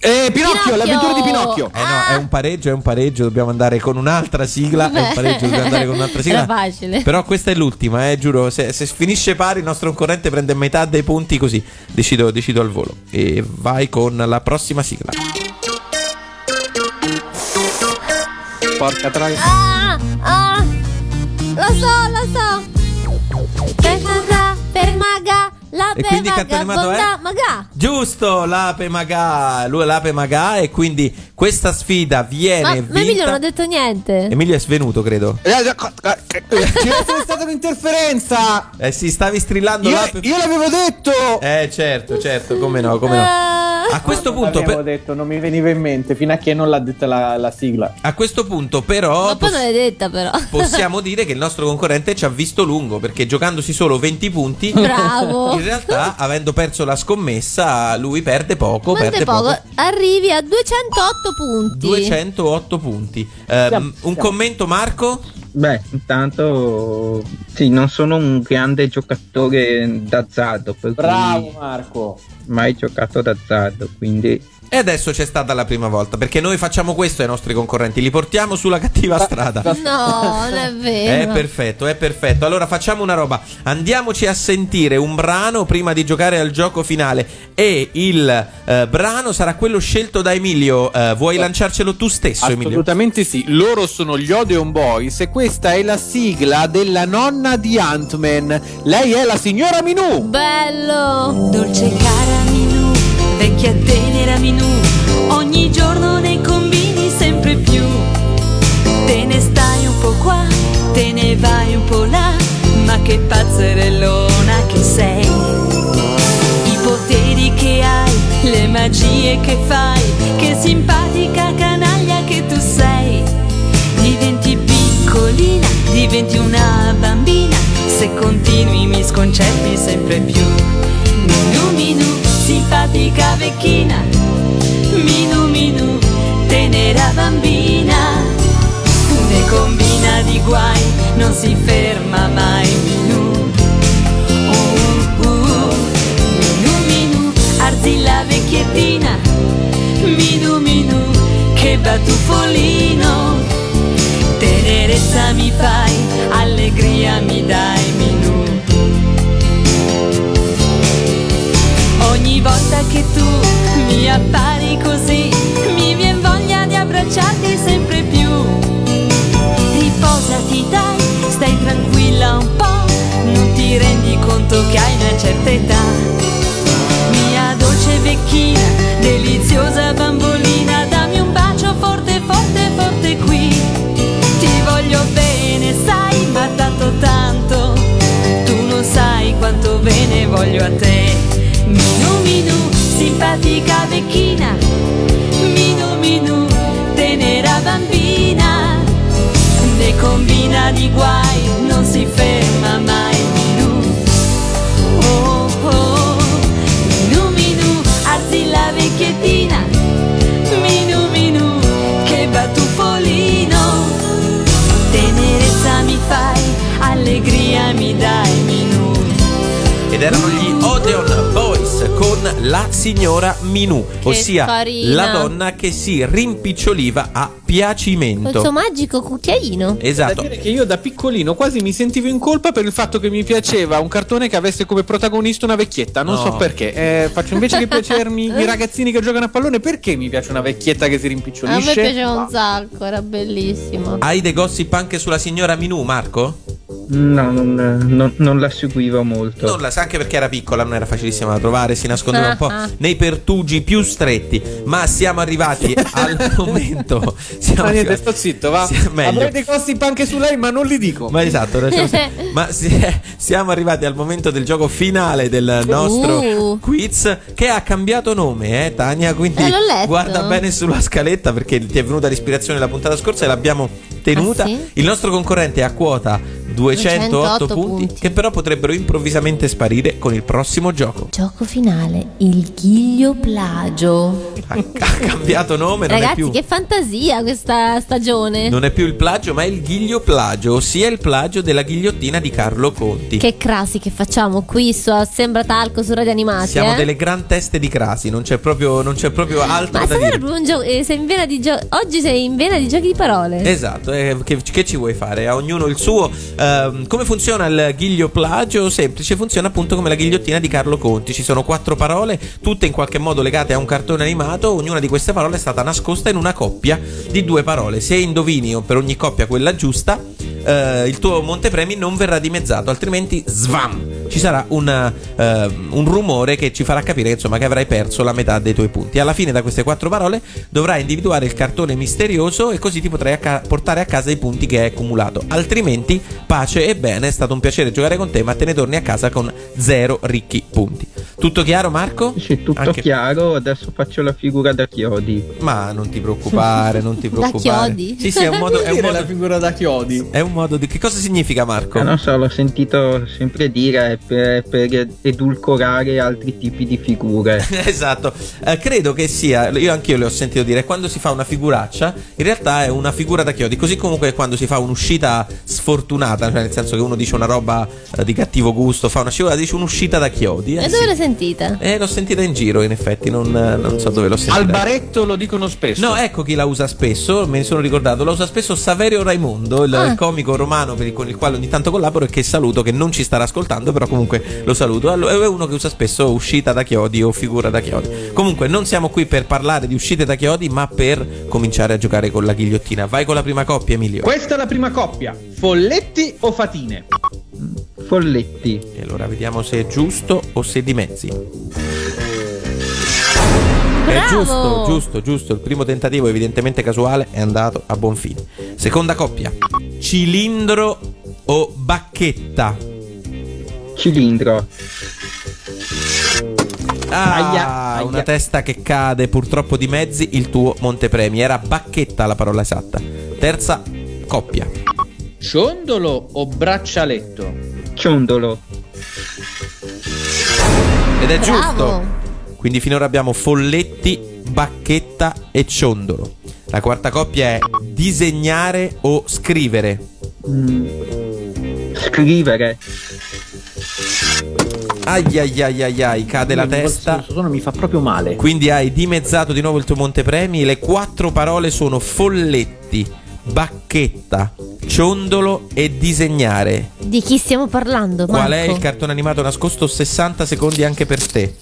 [SPEAKER 3] Eh, Pinocchio,
[SPEAKER 4] Pinocchio!
[SPEAKER 3] l'avventura di Pinocchio.
[SPEAKER 2] Eh no, è un pareggio, è un pareggio, dobbiamo andare con un'altra sigla, è un pareggio, dobbiamo andare con un'altra sigla.
[SPEAKER 4] Era facile.
[SPEAKER 2] Però questa è l'ultima, eh, giuro. Se, se finisce pari, il nostro concorrente prende metà dei punti, così decido, decido al volo. E vai con la prossima sigla.
[SPEAKER 3] Porca troia.
[SPEAKER 4] Ah, ah,
[SPEAKER 2] E quindi
[SPEAKER 4] maga,
[SPEAKER 2] cartone animato è?
[SPEAKER 4] maga.
[SPEAKER 2] Giusto, l'ape magà. Lui è l'ape magà. E quindi questa sfida viene
[SPEAKER 4] Ma, ma Emilio
[SPEAKER 2] vinta.
[SPEAKER 4] non ha detto niente.
[SPEAKER 2] Emilio è svenuto, credo.
[SPEAKER 3] Eh, Ci deve essere stata un'interferenza.
[SPEAKER 2] Eh sì, stavi strillando
[SPEAKER 3] Io,
[SPEAKER 2] l'ape.
[SPEAKER 3] io l'avevo detto.
[SPEAKER 2] Eh certo, certo, come no, come no. A questo punto,
[SPEAKER 3] L'avevo
[SPEAKER 2] per-
[SPEAKER 3] detto, non mi veniva in mente fino a che non l'ha detta la, la sigla.
[SPEAKER 2] a questo punto però
[SPEAKER 4] Ma poi
[SPEAKER 2] poss-
[SPEAKER 4] non l'hai detta però.
[SPEAKER 2] possiamo dire che il nostro concorrente ci ha visto lungo perché giocandosi solo 20 punti
[SPEAKER 4] Bravo.
[SPEAKER 2] in realtà avendo perso la scommessa lui perde poco
[SPEAKER 4] Quanto
[SPEAKER 2] perde
[SPEAKER 4] poco?
[SPEAKER 2] poco
[SPEAKER 4] Arrivi a 208 punti.
[SPEAKER 2] 208 punti
[SPEAKER 3] Siamo-
[SPEAKER 2] un commento Marco
[SPEAKER 8] Beh, intanto sì, non sono un grande giocatore d'azzardo,
[SPEAKER 3] Bravo Marco.
[SPEAKER 8] mai giocato d'azzardo, quindi
[SPEAKER 2] e adesso c'è stata la prima volta perché noi facciamo questo ai nostri concorrenti li portiamo sulla cattiva strada
[SPEAKER 4] No, non è
[SPEAKER 2] È
[SPEAKER 4] vero.
[SPEAKER 2] perfetto, è perfetto. Allora facciamo una roba. Andiamoci a sentire un brano prima di giocare al gioco finale. E il eh, brano sarà quello scelto da Emilio. Eh, vuoi lanciarcelo tu stesso, Emilio?
[SPEAKER 3] Assolutamente sì, loro sono gli Odeon Boys e questa è la sigla della nonna di Ant-Man. Lei è la signora Minù.
[SPEAKER 4] Bello.
[SPEAKER 6] Dolce cara Minù, tenera Minù, ogni giorno ne combini sempre più. Te ne stai un po' qua, te ne vai un po' là, ma che pazzerellona che sei. I poteri che hai, le magie che fai, che simpatica canaglia che tu sei. Diventi piccolina, diventi una bambina, se continui mi sconcerti sempre più. Minu minu, simpatica vecchina, minu minu, tenera bambina, ne combina di guai, non si ferma mai Minu. Uh, uh, Minu minu, arzilla vecchiettina, minu minu, che battufolino, tenerezza mi fai, allegria mi dai Ogni volta che tu simpatica vecchina, minu minu, tenera bambina, ne combina di guai, non
[SPEAKER 2] la signora Minù, ossia
[SPEAKER 4] carina.
[SPEAKER 2] la donna che si rimpiccioliva a
[SPEAKER 4] Col
[SPEAKER 2] piacimento.
[SPEAKER 4] suo magico cucchiaino.
[SPEAKER 3] Da
[SPEAKER 2] Esatto.
[SPEAKER 3] dire che io da piccolino quasi mi sentivo in colpa per il fatto che mi piaceva un cartone che avesse come protagonista una vecchietta. Non
[SPEAKER 2] No.
[SPEAKER 3] so perché. Eh, faccio invece che piacermi i ragazzini che giocano a pallone, perché mi piace una vecchietta che si
[SPEAKER 4] A
[SPEAKER 3] rimpicciolisce?
[SPEAKER 4] me piaceva un sacco, era bellissimo.
[SPEAKER 2] Hai dei gossip anche sulla signora Minù, Marco?
[SPEAKER 8] No, non, non- non la seguivo molto.
[SPEAKER 2] Non la sa anche perché era piccola, non era facilissima da trovare, si nascondeva un po'
[SPEAKER 4] Ah, ah.
[SPEAKER 2] nei pertugi più stretti. Ma siamo arrivati al momento. Siamo
[SPEAKER 3] Ma niente, sto zitto, va. Avrei dei gossip anche su lei, ma non li dico.
[SPEAKER 2] Ma esatto, ma si- siamo arrivati al momento del gioco finale del nostro
[SPEAKER 4] Uh.
[SPEAKER 2] quiz che ha cambiato nome, eh, Tania. Quindi
[SPEAKER 4] Eh,
[SPEAKER 2] guarda bene sulla scaletta perché ti è venuta l'ispirazione la puntata scorsa e l'abbiamo tenuta.
[SPEAKER 4] Ah, sì?
[SPEAKER 2] Il nostro concorrente è a quota 208
[SPEAKER 4] 208
[SPEAKER 2] punti,
[SPEAKER 4] punti.
[SPEAKER 2] che però potrebbero improvvisamente sparire con il prossimo gioco.
[SPEAKER 4] Gioco finale, il ghiglio plagio.
[SPEAKER 2] Ha, ha cambiato nome, non è
[SPEAKER 4] Ragazzi,
[SPEAKER 2] più
[SPEAKER 4] che fantasia questa stagione.
[SPEAKER 2] non è più il plagio, ma è il ghiglio plagio, ossia il plagio della ghigliottina di Carlo Conti.
[SPEAKER 4] Che crasi che facciamo qui su Sembra Talco su Radio Animati.
[SPEAKER 2] Siamo
[SPEAKER 4] eh?
[SPEAKER 2] delle gran teste di crasi, non c'è proprio, non c'è proprio altro
[SPEAKER 4] Ma
[SPEAKER 2] da
[SPEAKER 4] è
[SPEAKER 2] dire.
[SPEAKER 4] proprio un gioco. eh, sei in vena di gio- Oggi sei in vena di giochi di parole.
[SPEAKER 2] Esatto, eh, che, che ci vuoi fare? A ognuno il suo. Ehm, come funziona il ghiglio plagio? Semplice, funziona appunto come la ghigliottina di Carlo Conti. Ci sono quattro parole, tutte in qualche modo legate a un cartone animato. Ognuna di queste parole è stata nascosta in una coppia di due parole. Se indovini per ogni coppia quella giusta, eh, il tuo montepremi non verrà dimezzato, altrimenti svam! Ci sarà un, eh, un rumore che ci farà capire insomma, che avrai perso la metà dei tuoi punti. Alla fine, da queste quattro parole, dovrai individuare il cartone misterioso e così ti potrai a ca- portare a casa i punti che hai accumulato. Altrimenti, pace e bene, è stato un piacere giocare con te, ma te ne torni a casa con zero ricchi punti. Tutto chiaro, Marco?
[SPEAKER 8] Sì, tutto
[SPEAKER 2] Anche-
[SPEAKER 8] chiaro, adesso faccio la figura da chiodi.
[SPEAKER 2] Ma non ti preoccupare, non ti
[SPEAKER 4] Da
[SPEAKER 2] preoccupare.
[SPEAKER 4] chiodi?
[SPEAKER 2] Sì, sì, è un modo. È un modo
[SPEAKER 3] la figura da chiodi.
[SPEAKER 2] è un modo di. Che cosa significa, Marco?
[SPEAKER 8] Eh, non so, l'ho sentito sempre dire per, per edulcorare altri tipi di figure.
[SPEAKER 2] Esatto, Eh, credo che sia, io anch'io le ho sentito dire, quando si fa una figuraccia, in realtà è una figura da chiodi, così comunque quando si fa un'uscita sfortunata, cioè nel senso che uno dice una roba eh, di cattivo gusto, fa una scivola, dice un'uscita da chiodi. Eh,
[SPEAKER 4] E
[SPEAKER 2] sì.
[SPEAKER 4] dove l'hai sentita?
[SPEAKER 2] Eh, l'ho sentita in giro, in effetti, non, eh, non so dove l'ho sentita.
[SPEAKER 3] Al baretto lo dicono spesso.
[SPEAKER 2] No, ecco chi la usa spesso, me ne sono ricordato, la usa spesso Saverio Raimondo, il,
[SPEAKER 4] Ah.
[SPEAKER 2] il comico romano per il- con il quale ogni tanto collaboro e che saluto, che non ci starà ascoltando, però comunque lo saluto. Allora, è uno che usa spesso uscita da chiodi o figura da chiodi. Comunque non siamo qui per parlare di uscite da chiodi, ma per cominciare a giocare con la ghigliottina. Vai con la prima coppia, Emilio.
[SPEAKER 7] Questa è la prima coppia. Folletti o fatine?
[SPEAKER 8] Folletti.
[SPEAKER 2] E allora vediamo se è giusto o se di mezzi. È giusto, giusto, giusto. Il primo tentativo, evidentemente casuale, è andato a buon fine. Seconda coppia: cilindro o bacchetta?
[SPEAKER 8] Cilindro.
[SPEAKER 2] Ah,
[SPEAKER 7] Aia, aia.
[SPEAKER 2] una testa che cade, purtroppo di mezzi, il tuo montepremi. Era bacchetta la parola esatta. Terza coppia.
[SPEAKER 3] Ciondolo o braccialetto?
[SPEAKER 8] Ciondolo.
[SPEAKER 2] Ed è
[SPEAKER 4] Bravo.
[SPEAKER 2] giusto. Quindi finora abbiamo folletti, bacchetta e ciondolo. La quarta coppia è disegnare o scrivere.
[SPEAKER 8] Mm. Scrivere.
[SPEAKER 2] Ai ai ai ai ai, cade la testa.
[SPEAKER 3] Questo suono mi fa proprio male.
[SPEAKER 2] Quindi hai dimezzato di nuovo il tuo montepremi. Le quattro parole sono folletti, bacchetta, ciondolo e disegnare.
[SPEAKER 4] Di chi stiamo parlando?
[SPEAKER 2] Qual è
[SPEAKER 4] Marco?
[SPEAKER 2] il cartone animato nascosto? 60 secondi anche per te.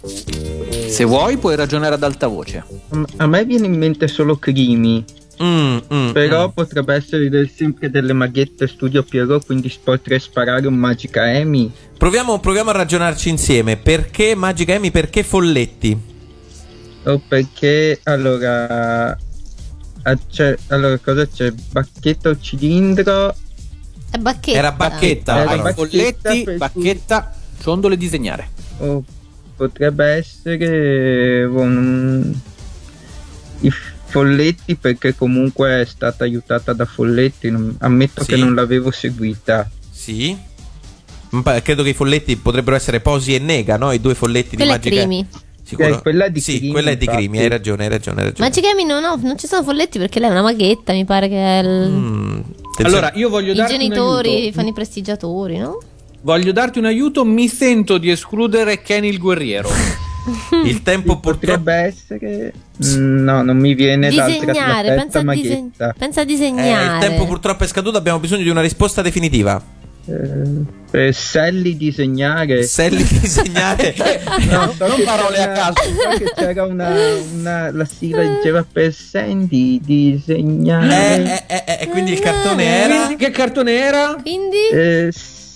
[SPEAKER 3] Se vuoi puoi ragionare ad alta voce.
[SPEAKER 8] Mm, A me viene in mente solo crimi.
[SPEAKER 2] Mm, mm,
[SPEAKER 8] Però
[SPEAKER 2] mm.
[SPEAKER 8] potrebbe essere del- sempre delle maghette studio Pierrot, quindi potrei sparare un Magica Amy.
[SPEAKER 2] Proviamo, proviamo a ragionarci insieme. Perché Magic Amy? Perché folletti?
[SPEAKER 8] O perché allora. c'è- allora cosa c'è? Bacchetto o cilindro?
[SPEAKER 4] È bacchetta.
[SPEAKER 2] Era bacchetta.
[SPEAKER 8] Era
[SPEAKER 3] Hai
[SPEAKER 8] bacchetta,
[SPEAKER 3] folletti,
[SPEAKER 8] cui-
[SPEAKER 3] bacchetta, ciondolo e disegnare.
[SPEAKER 8] O potrebbe essere un- i folletti perché comunque è stata aiutata da folletti. non- ammetto
[SPEAKER 2] Sì.
[SPEAKER 8] che non l'avevo seguita.
[SPEAKER 2] Sì. Credo che i folletti potrebbero essere Posi e Nega, no? I due folletti
[SPEAKER 4] Quella
[SPEAKER 2] di Magic
[SPEAKER 4] Crimi.
[SPEAKER 2] Sicuro?
[SPEAKER 8] Eh, quella di
[SPEAKER 2] sì,
[SPEAKER 8] Crimi,
[SPEAKER 2] quella è di
[SPEAKER 8] infatti.
[SPEAKER 2] Crimi, hai ragione, hai ragione, hai ragione.
[SPEAKER 4] Magic Amy no, no, non ci sono folletti perché lei è una maghetta, mi pare che è il...
[SPEAKER 2] Mm.
[SPEAKER 3] Allora, io voglio
[SPEAKER 4] i
[SPEAKER 3] darti un
[SPEAKER 4] genitori
[SPEAKER 3] aiuto.
[SPEAKER 4] fanno i prestigiatori, no?
[SPEAKER 3] Voglio darti un aiuto, mi sento di escludere Kenny il guerriero.
[SPEAKER 2] il tempo purtroppo
[SPEAKER 8] Potrebbe essere. Mm, No, non mi viene
[SPEAKER 4] Disegnare, pensa a, dise-
[SPEAKER 8] maghetta.
[SPEAKER 4] pensa a
[SPEAKER 2] Eh,
[SPEAKER 4] disegnare.
[SPEAKER 2] il tempo purtroppo è scaduto, abbiamo bisogno di una risposta definitiva.
[SPEAKER 8] Eh, per Sally disegnare.
[SPEAKER 2] Sally disegnare.
[SPEAKER 8] No, so
[SPEAKER 3] non parole a caso.
[SPEAKER 8] so che c'era una, una- la sigla diceva per Sandy disegnare.
[SPEAKER 2] Eh, eh, eh, eh, quindi il cartone era
[SPEAKER 3] Quindi che cartone era?
[SPEAKER 4] Quindi?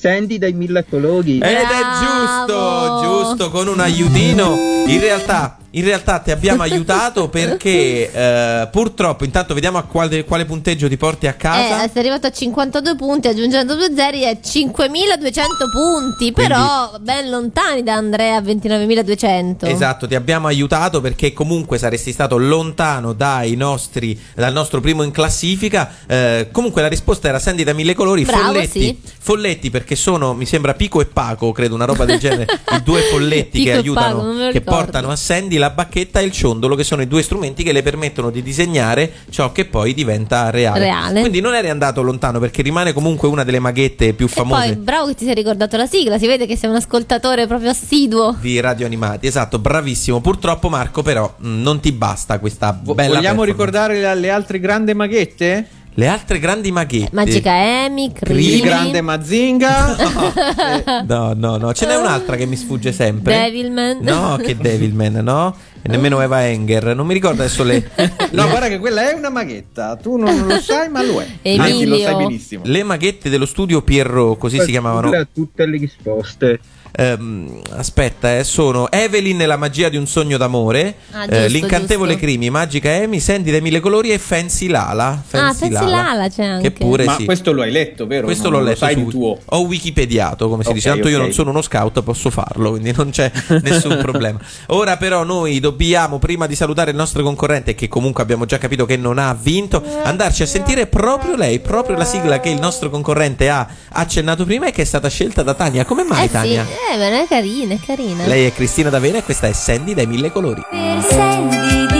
[SPEAKER 8] Sandy dai mille colori.
[SPEAKER 2] Ed è giusto, giusto, con un aiutino. In realtà, in realtà ti abbiamo aiutato perché eh, purtroppo, intanto vediamo a quale, quale punteggio ti porti a casa.
[SPEAKER 4] Eh, sei arrivato a 52 punti, aggiungendo due zeri è 5200 punti, però ben lontani da Andrea a 29200.
[SPEAKER 2] Esatto, ti abbiamo aiutato perché comunque saresti stato lontano dai nostri, dal nostro primo in classifica. Eh, comunque la risposta era Sandy da mille colori.
[SPEAKER 4] Bravo,
[SPEAKER 2] folletti,
[SPEAKER 4] sì.
[SPEAKER 2] folletti perché sono, mi sembra, Pico e Paco, credo una roba del genere. I due folletti
[SPEAKER 4] Pico
[SPEAKER 2] che aiutano,
[SPEAKER 4] Paco,
[SPEAKER 2] che portano a Sandy la bacchetta e il ciondolo, che sono i due strumenti che le permettono di disegnare ciò che poi diventa reale.
[SPEAKER 4] Reale.
[SPEAKER 2] Quindi non eri andato lontano perché rimane comunque una delle maghette più
[SPEAKER 4] E
[SPEAKER 2] famose.
[SPEAKER 4] poi, bravo che ti sei ricordato la sigla, si vede che sei un ascoltatore proprio assiduo.
[SPEAKER 2] di radio animati, esatto, bravissimo. Purtroppo, Marco, però, mh, non ti basta questa bella
[SPEAKER 3] Vogliamo ricordare le, le altre grandi maghette?
[SPEAKER 2] Le altre grandi maghette.
[SPEAKER 4] Magica Emi, Crimi,
[SPEAKER 3] Il grande Mazinga.
[SPEAKER 2] No, no, no, ce n'è un'altra che mi sfugge sempre.
[SPEAKER 4] Devilman.
[SPEAKER 2] No, che Devilman, no? E nemmeno Eva Enger. Non mi ricordo adesso le.
[SPEAKER 3] No, guarda che quella è una maghetta. Tu non lo sai, ma lo è. Anzi, lo sai benissimo.
[SPEAKER 2] Le maghette dello studio Pierrot, così si chiamavano.
[SPEAKER 8] Tutte le risposte.
[SPEAKER 2] Ehm, aspetta, eh, sono Evelyn e la magia di un sogno d'amore,
[SPEAKER 4] Ah,
[SPEAKER 2] eh,
[SPEAKER 4] giusto,
[SPEAKER 2] l'incantevole
[SPEAKER 4] giusto.
[SPEAKER 2] Crimi, Magica Amy, Sandy dei mille colori e Fancy Lala.
[SPEAKER 4] Ah,
[SPEAKER 2] Fancy
[SPEAKER 4] pensi Lala c'è anche.
[SPEAKER 2] Che pure
[SPEAKER 3] Ma
[SPEAKER 2] sì.
[SPEAKER 3] questo lo hai letto, vero?
[SPEAKER 2] Questo
[SPEAKER 3] Non
[SPEAKER 2] l'ho
[SPEAKER 3] lo
[SPEAKER 2] letto
[SPEAKER 3] sai
[SPEAKER 2] su,
[SPEAKER 3] tuo.
[SPEAKER 2] Ho wikipediato, come si
[SPEAKER 3] Ok,
[SPEAKER 2] dice. Tanto io
[SPEAKER 3] ok.
[SPEAKER 2] non sono uno scout, posso farlo, quindi non c'è nessun problema. Ora però noi dobbiamo, prima di salutare il nostro concorrente, che comunque abbiamo già capito che non ha vinto, andarci a sentire proprio lei, proprio la sigla che il nostro concorrente ha accennato prima e che è stata scelta da Tania. Come mai
[SPEAKER 4] Eh sì,
[SPEAKER 2] Tania?
[SPEAKER 4] Eh, ma è carina, è carina.
[SPEAKER 2] Lei è Cristina D'Avena e questa è Sandy dai mille colori.
[SPEAKER 6] Per Sandy disegnare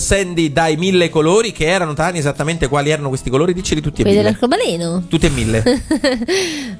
[SPEAKER 6] Sandy dai mille colori,
[SPEAKER 2] che erano Tania esattamente quali erano questi colori? Dicceli tutti e
[SPEAKER 4] Quelli
[SPEAKER 2] mille.
[SPEAKER 4] dell'arcobaleno.
[SPEAKER 2] Tutti e mille.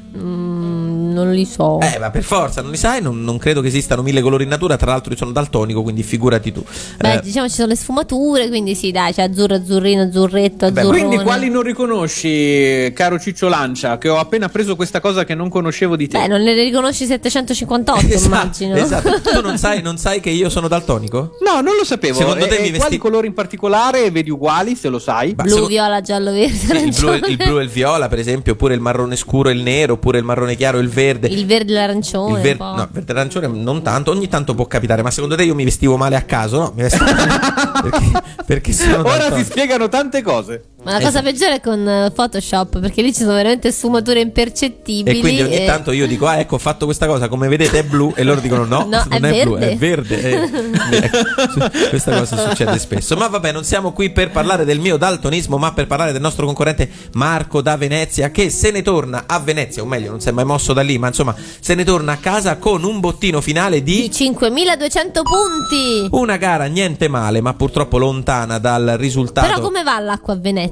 [SPEAKER 4] Non li so.
[SPEAKER 2] Eh, ma per forza, non li sai, non, non credo che esistano mille colori in natura, tra l'altro io sono daltonico, quindi figurati tu.
[SPEAKER 4] Beh,
[SPEAKER 2] Eh,
[SPEAKER 4] diciamo ci sono le sfumature, quindi sì, dai, c'è azzurro, azzurrino, azzurretto,
[SPEAKER 3] Beh,
[SPEAKER 4] azzurrone.
[SPEAKER 3] quindi quali non riconosci, caro Ciccio Lancia, che ho appena preso questa cosa che non conoscevo di te?
[SPEAKER 4] Beh, non ne riconosci 758, immagino.
[SPEAKER 2] esatto. Tu non sai, non sai che io sono daltonico?
[SPEAKER 3] No, non lo sapevo.
[SPEAKER 2] Secondo te
[SPEAKER 3] E-
[SPEAKER 2] mi vesti-
[SPEAKER 3] quali colori in particolare vedi uguali, se lo sai?
[SPEAKER 4] Blu, viola, giallo, verde,
[SPEAKER 2] Sì, il, blu, il blu e il viola, per esempio, oppure il marrone scuro e il nero, oppure il marrone chiaro e il verde.
[SPEAKER 4] Il verde e l'arancione.
[SPEAKER 2] Il ver-
[SPEAKER 4] un po'.
[SPEAKER 2] no, il verde e l'arancione non tanto, ogni tanto può capitare, ma secondo te io mi vestivo male a caso? No, mi vestivo perché, perché sono
[SPEAKER 3] Ora
[SPEAKER 2] daltonico.
[SPEAKER 3] si spiegano tante cose.
[SPEAKER 4] Ma la cosa
[SPEAKER 2] Esatto.
[SPEAKER 4] peggiore è con eh, Photoshop, perché lì ci sono veramente sfumature impercettibili.
[SPEAKER 2] E quindi ogni
[SPEAKER 4] e-
[SPEAKER 2] tanto io dico, ah ecco ho fatto questa cosa, come vedete è blu e loro dicono no,
[SPEAKER 4] No,
[SPEAKER 2] non
[SPEAKER 4] è
[SPEAKER 2] è, blu,
[SPEAKER 4] verde."
[SPEAKER 2] è verde. Eh, ecco, questa cosa succede spesso. Ma vabbè, non siamo qui per parlare del mio daltonismo, ma per parlare del nostro concorrente Marco da Venezia, che se ne torna a Venezia, o meglio, non si è mai mosso da lì, ma insomma, se ne torna a casa con un bottino finale di...
[SPEAKER 4] Di 5200 punti.
[SPEAKER 2] Una gara niente male, ma purtroppo lontana dal risultato.
[SPEAKER 4] Però come va l'acqua a Venezia?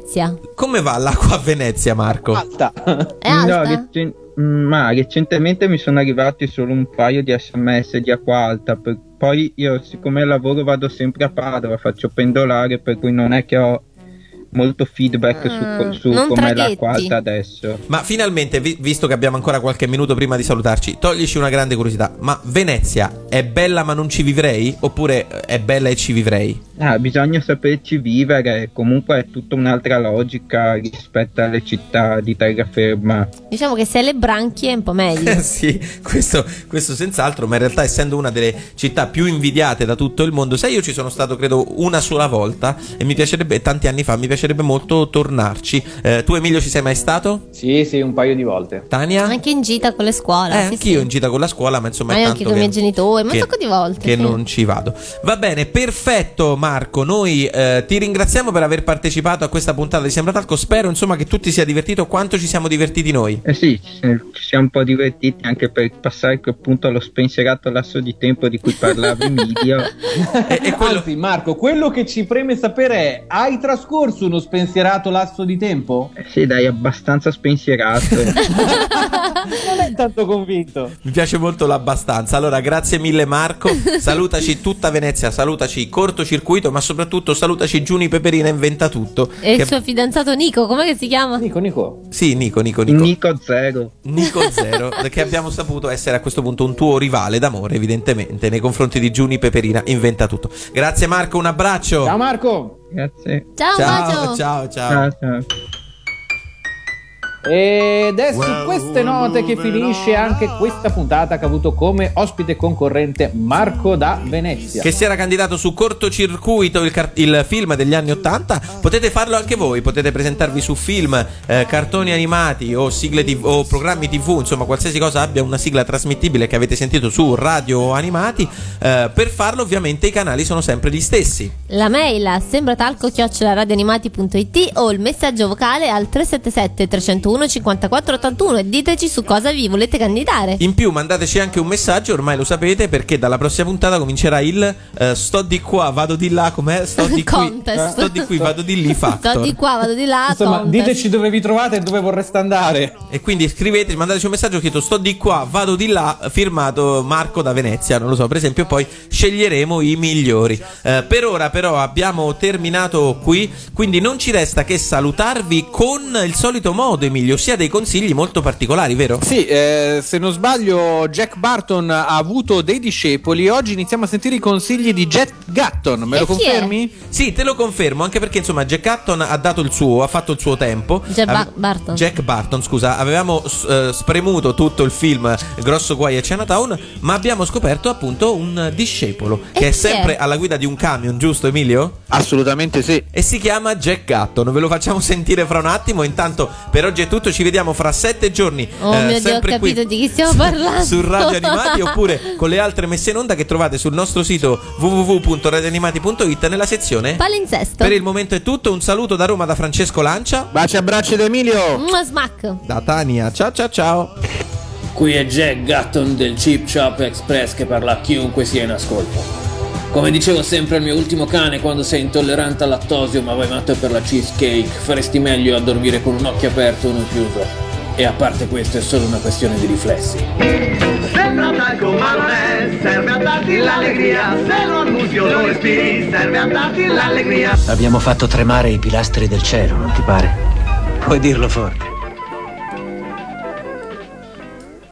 [SPEAKER 2] Come va l'acqua a Venezia, Marco?
[SPEAKER 4] È alta?
[SPEAKER 8] No, recen- mm, ma recentemente mi sono arrivati solo un paio di sms di acqua alta. per- Poi io, siccome al lavoro vado sempre a Padova, faccio pendolare, per cui non è che ho molto feedback
[SPEAKER 4] Ah,
[SPEAKER 8] su, su
[SPEAKER 4] traghetti.
[SPEAKER 8] l'acqua alta adesso.
[SPEAKER 2] Ma finalmente, vi- visto che abbiamo ancora qualche minuto prima di salutarci, toglici una grande curiosità. Ma Venezia è bella ma non ci vivrei? Oppure è bella e ci vivrei?
[SPEAKER 8] Ah, bisogna saperci vivere, comunque è tutta un'altra logica rispetto alle città di terraferma.
[SPEAKER 4] Diciamo che se le branchie è un po' meglio.
[SPEAKER 2] Eh sì, questo, questo senz'altro, ma in realtà essendo una delle città più invidiate da tutto il mondo, sai io ci sono stato credo una sola volta e mi piacerebbe, tanti anni fa, mi piacerebbe molto tornarci. Eh, tu Emilio ci sei mai stato?
[SPEAKER 3] Sì, sì, un paio di volte.
[SPEAKER 2] Tania?
[SPEAKER 4] Anche in gita con le scuole.
[SPEAKER 2] Eh,
[SPEAKER 4] sì,
[SPEAKER 2] anch'io
[SPEAKER 4] sì.
[SPEAKER 2] in gita con la scuola, ma insomma
[SPEAKER 4] Ma
[SPEAKER 2] è tanto
[SPEAKER 4] anche con i miei genitori, ma un sacco di volte.
[SPEAKER 2] che
[SPEAKER 4] sì.
[SPEAKER 2] non ci vado. Va bene, perfetto Marco, noi eh, ti ringraziamo per aver partecipato a questa puntata di Sembra Talco, spero insomma che tu ti sia divertito quanto ci siamo divertiti noi.
[SPEAKER 8] Eh sì, ci siamo un po' divertiti anche per passare appunto allo spensierato lasso di tempo di cui parlava Emilio.
[SPEAKER 3] Anzi, Marco, quello che ci preme sapere è: hai trascorso uno spensierato lasso di tempo?
[SPEAKER 8] Eh sì, dai, abbastanza spensierato.
[SPEAKER 3] non è tanto convinto.
[SPEAKER 2] Mi piace molto l'abbastanza. Allora, grazie mille Marco. Salutaci tutta Venezia, salutaci cortocircuito, ma soprattutto salutaci Giuni Peperina inventa tutto.
[SPEAKER 4] E il suo fidanzato Nico, com'è che si chiama?
[SPEAKER 3] Nico, Nico.
[SPEAKER 2] Sì, Nico, Nico, Nico.
[SPEAKER 8] Nico Zero.
[SPEAKER 2] Nico Zero, che abbiamo saputo essere a questo punto un tuo rivale d'amore, evidentemente, nei confronti di Giuni Peperina inventa tutto. Grazie Marco, un abbraccio.
[SPEAKER 3] Ciao Marco.
[SPEAKER 8] Grazie.
[SPEAKER 4] Ciao,
[SPEAKER 2] ciao, ciao, ciao.
[SPEAKER 8] Ciao, ciao.
[SPEAKER 3] Ed è su queste note che finisce anche questa puntata che ha avuto come ospite concorrente Marco da Venezia.
[SPEAKER 2] Che si era candidato su cortocircuito il, car- il film degli anni 80, potete farlo anche voi, potete presentarvi su film, eh, cartoni animati o sigle TV, o programmi TV, insomma qualsiasi cosa abbia una sigla trasmittibile che avete sentito su radio o animati. Eh, per farlo ovviamente i canali sono sempre gli stessi.
[SPEAKER 4] La mail a sembratalco-radioanimati.it o il messaggio vocale al 377 301 54 81 e diteci su cosa vi volete candidare.
[SPEAKER 2] In più mandateci anche un messaggio, ormai lo sapete, perché dalla prossima puntata comincerà il eh, sto di qua, vado di là, com'è? Sto di qui,
[SPEAKER 4] Contest.
[SPEAKER 2] sto di qui, vado di lì, factor.
[SPEAKER 4] Sto di qua, vado di là.
[SPEAKER 3] Insomma,
[SPEAKER 4] contest.
[SPEAKER 3] diteci dove vi trovate e dove vorreste andare.
[SPEAKER 2] E quindi scriveteci, mandateci un messaggio scritto sto di qua, vado di là, firmato Marco da Venezia, non lo so, per esempio, poi sceglieremo i migliori. Eh, per ora però abbiamo terminato qui, quindi non ci resta che salutarvi con il solito modo, Emilio, ossia dei consigli molto particolari, vero?
[SPEAKER 3] Sì, eh, se non sbaglio, Jack Barton ha avuto dei discepoli. Oggi iniziamo a sentire i consigli di Jack Gatton. Me
[SPEAKER 4] E
[SPEAKER 3] lo
[SPEAKER 4] chi è?
[SPEAKER 3] confermi?
[SPEAKER 2] Sì, te lo confermo, anche perché insomma Jack Hutton ha dato il suo, ha fatto il suo tempo.
[SPEAKER 4] Jack Ba-
[SPEAKER 2] Ave-
[SPEAKER 4] Barton.
[SPEAKER 2] Jack Barton, scusa, avevamo eh, spremuto tutto il film Grosso Guai a Chinatown, ma abbiamo scoperto appunto un discepolo che è
[SPEAKER 4] chi è?
[SPEAKER 2] sempre alla guida di un camion, giusto Emilio?
[SPEAKER 3] Assolutamente sì.
[SPEAKER 2] E si chiama Jack Hutton, ve lo facciamo sentire fra un attimo, intanto per oggi è tutto, ci vediamo fra sette giorni.
[SPEAKER 4] Oh
[SPEAKER 2] eh,
[SPEAKER 4] mio Dio, ho
[SPEAKER 2] sempre qui
[SPEAKER 4] capito di chi stiamo parlando.
[SPEAKER 2] su Radio Animati oppure con le altre messe in onda che trovate sul nostro sito www.radioanimati.it nella sezione
[SPEAKER 4] Palinsesto.
[SPEAKER 2] per il momento è tutto, un saluto da Roma da Francesco Lancia,
[SPEAKER 3] Baci e abbracci da Emilio.
[SPEAKER 4] Mua, smack.
[SPEAKER 2] da Tania, ciao ciao ciao.
[SPEAKER 14] Qui è Jack Gatton del Chip Shop Express che parla a chiunque sia in ascolto. Come dicevo sempre al mio ultimo cane quando sei intollerante al lattosio ma vai matto per la cheesecake, faresti meglio a dormire con un occhio aperto e uno chiuso. E a parte questo è solo una questione di riflessi.
[SPEAKER 11] Sembra talco ma non è, serve a darti l'allegria, se lo annusi o lo respiri, serve a darti l'allegria.
[SPEAKER 15] Abbiamo fatto tremare i pilastri del cielo, non ti pare? Puoi dirlo forte.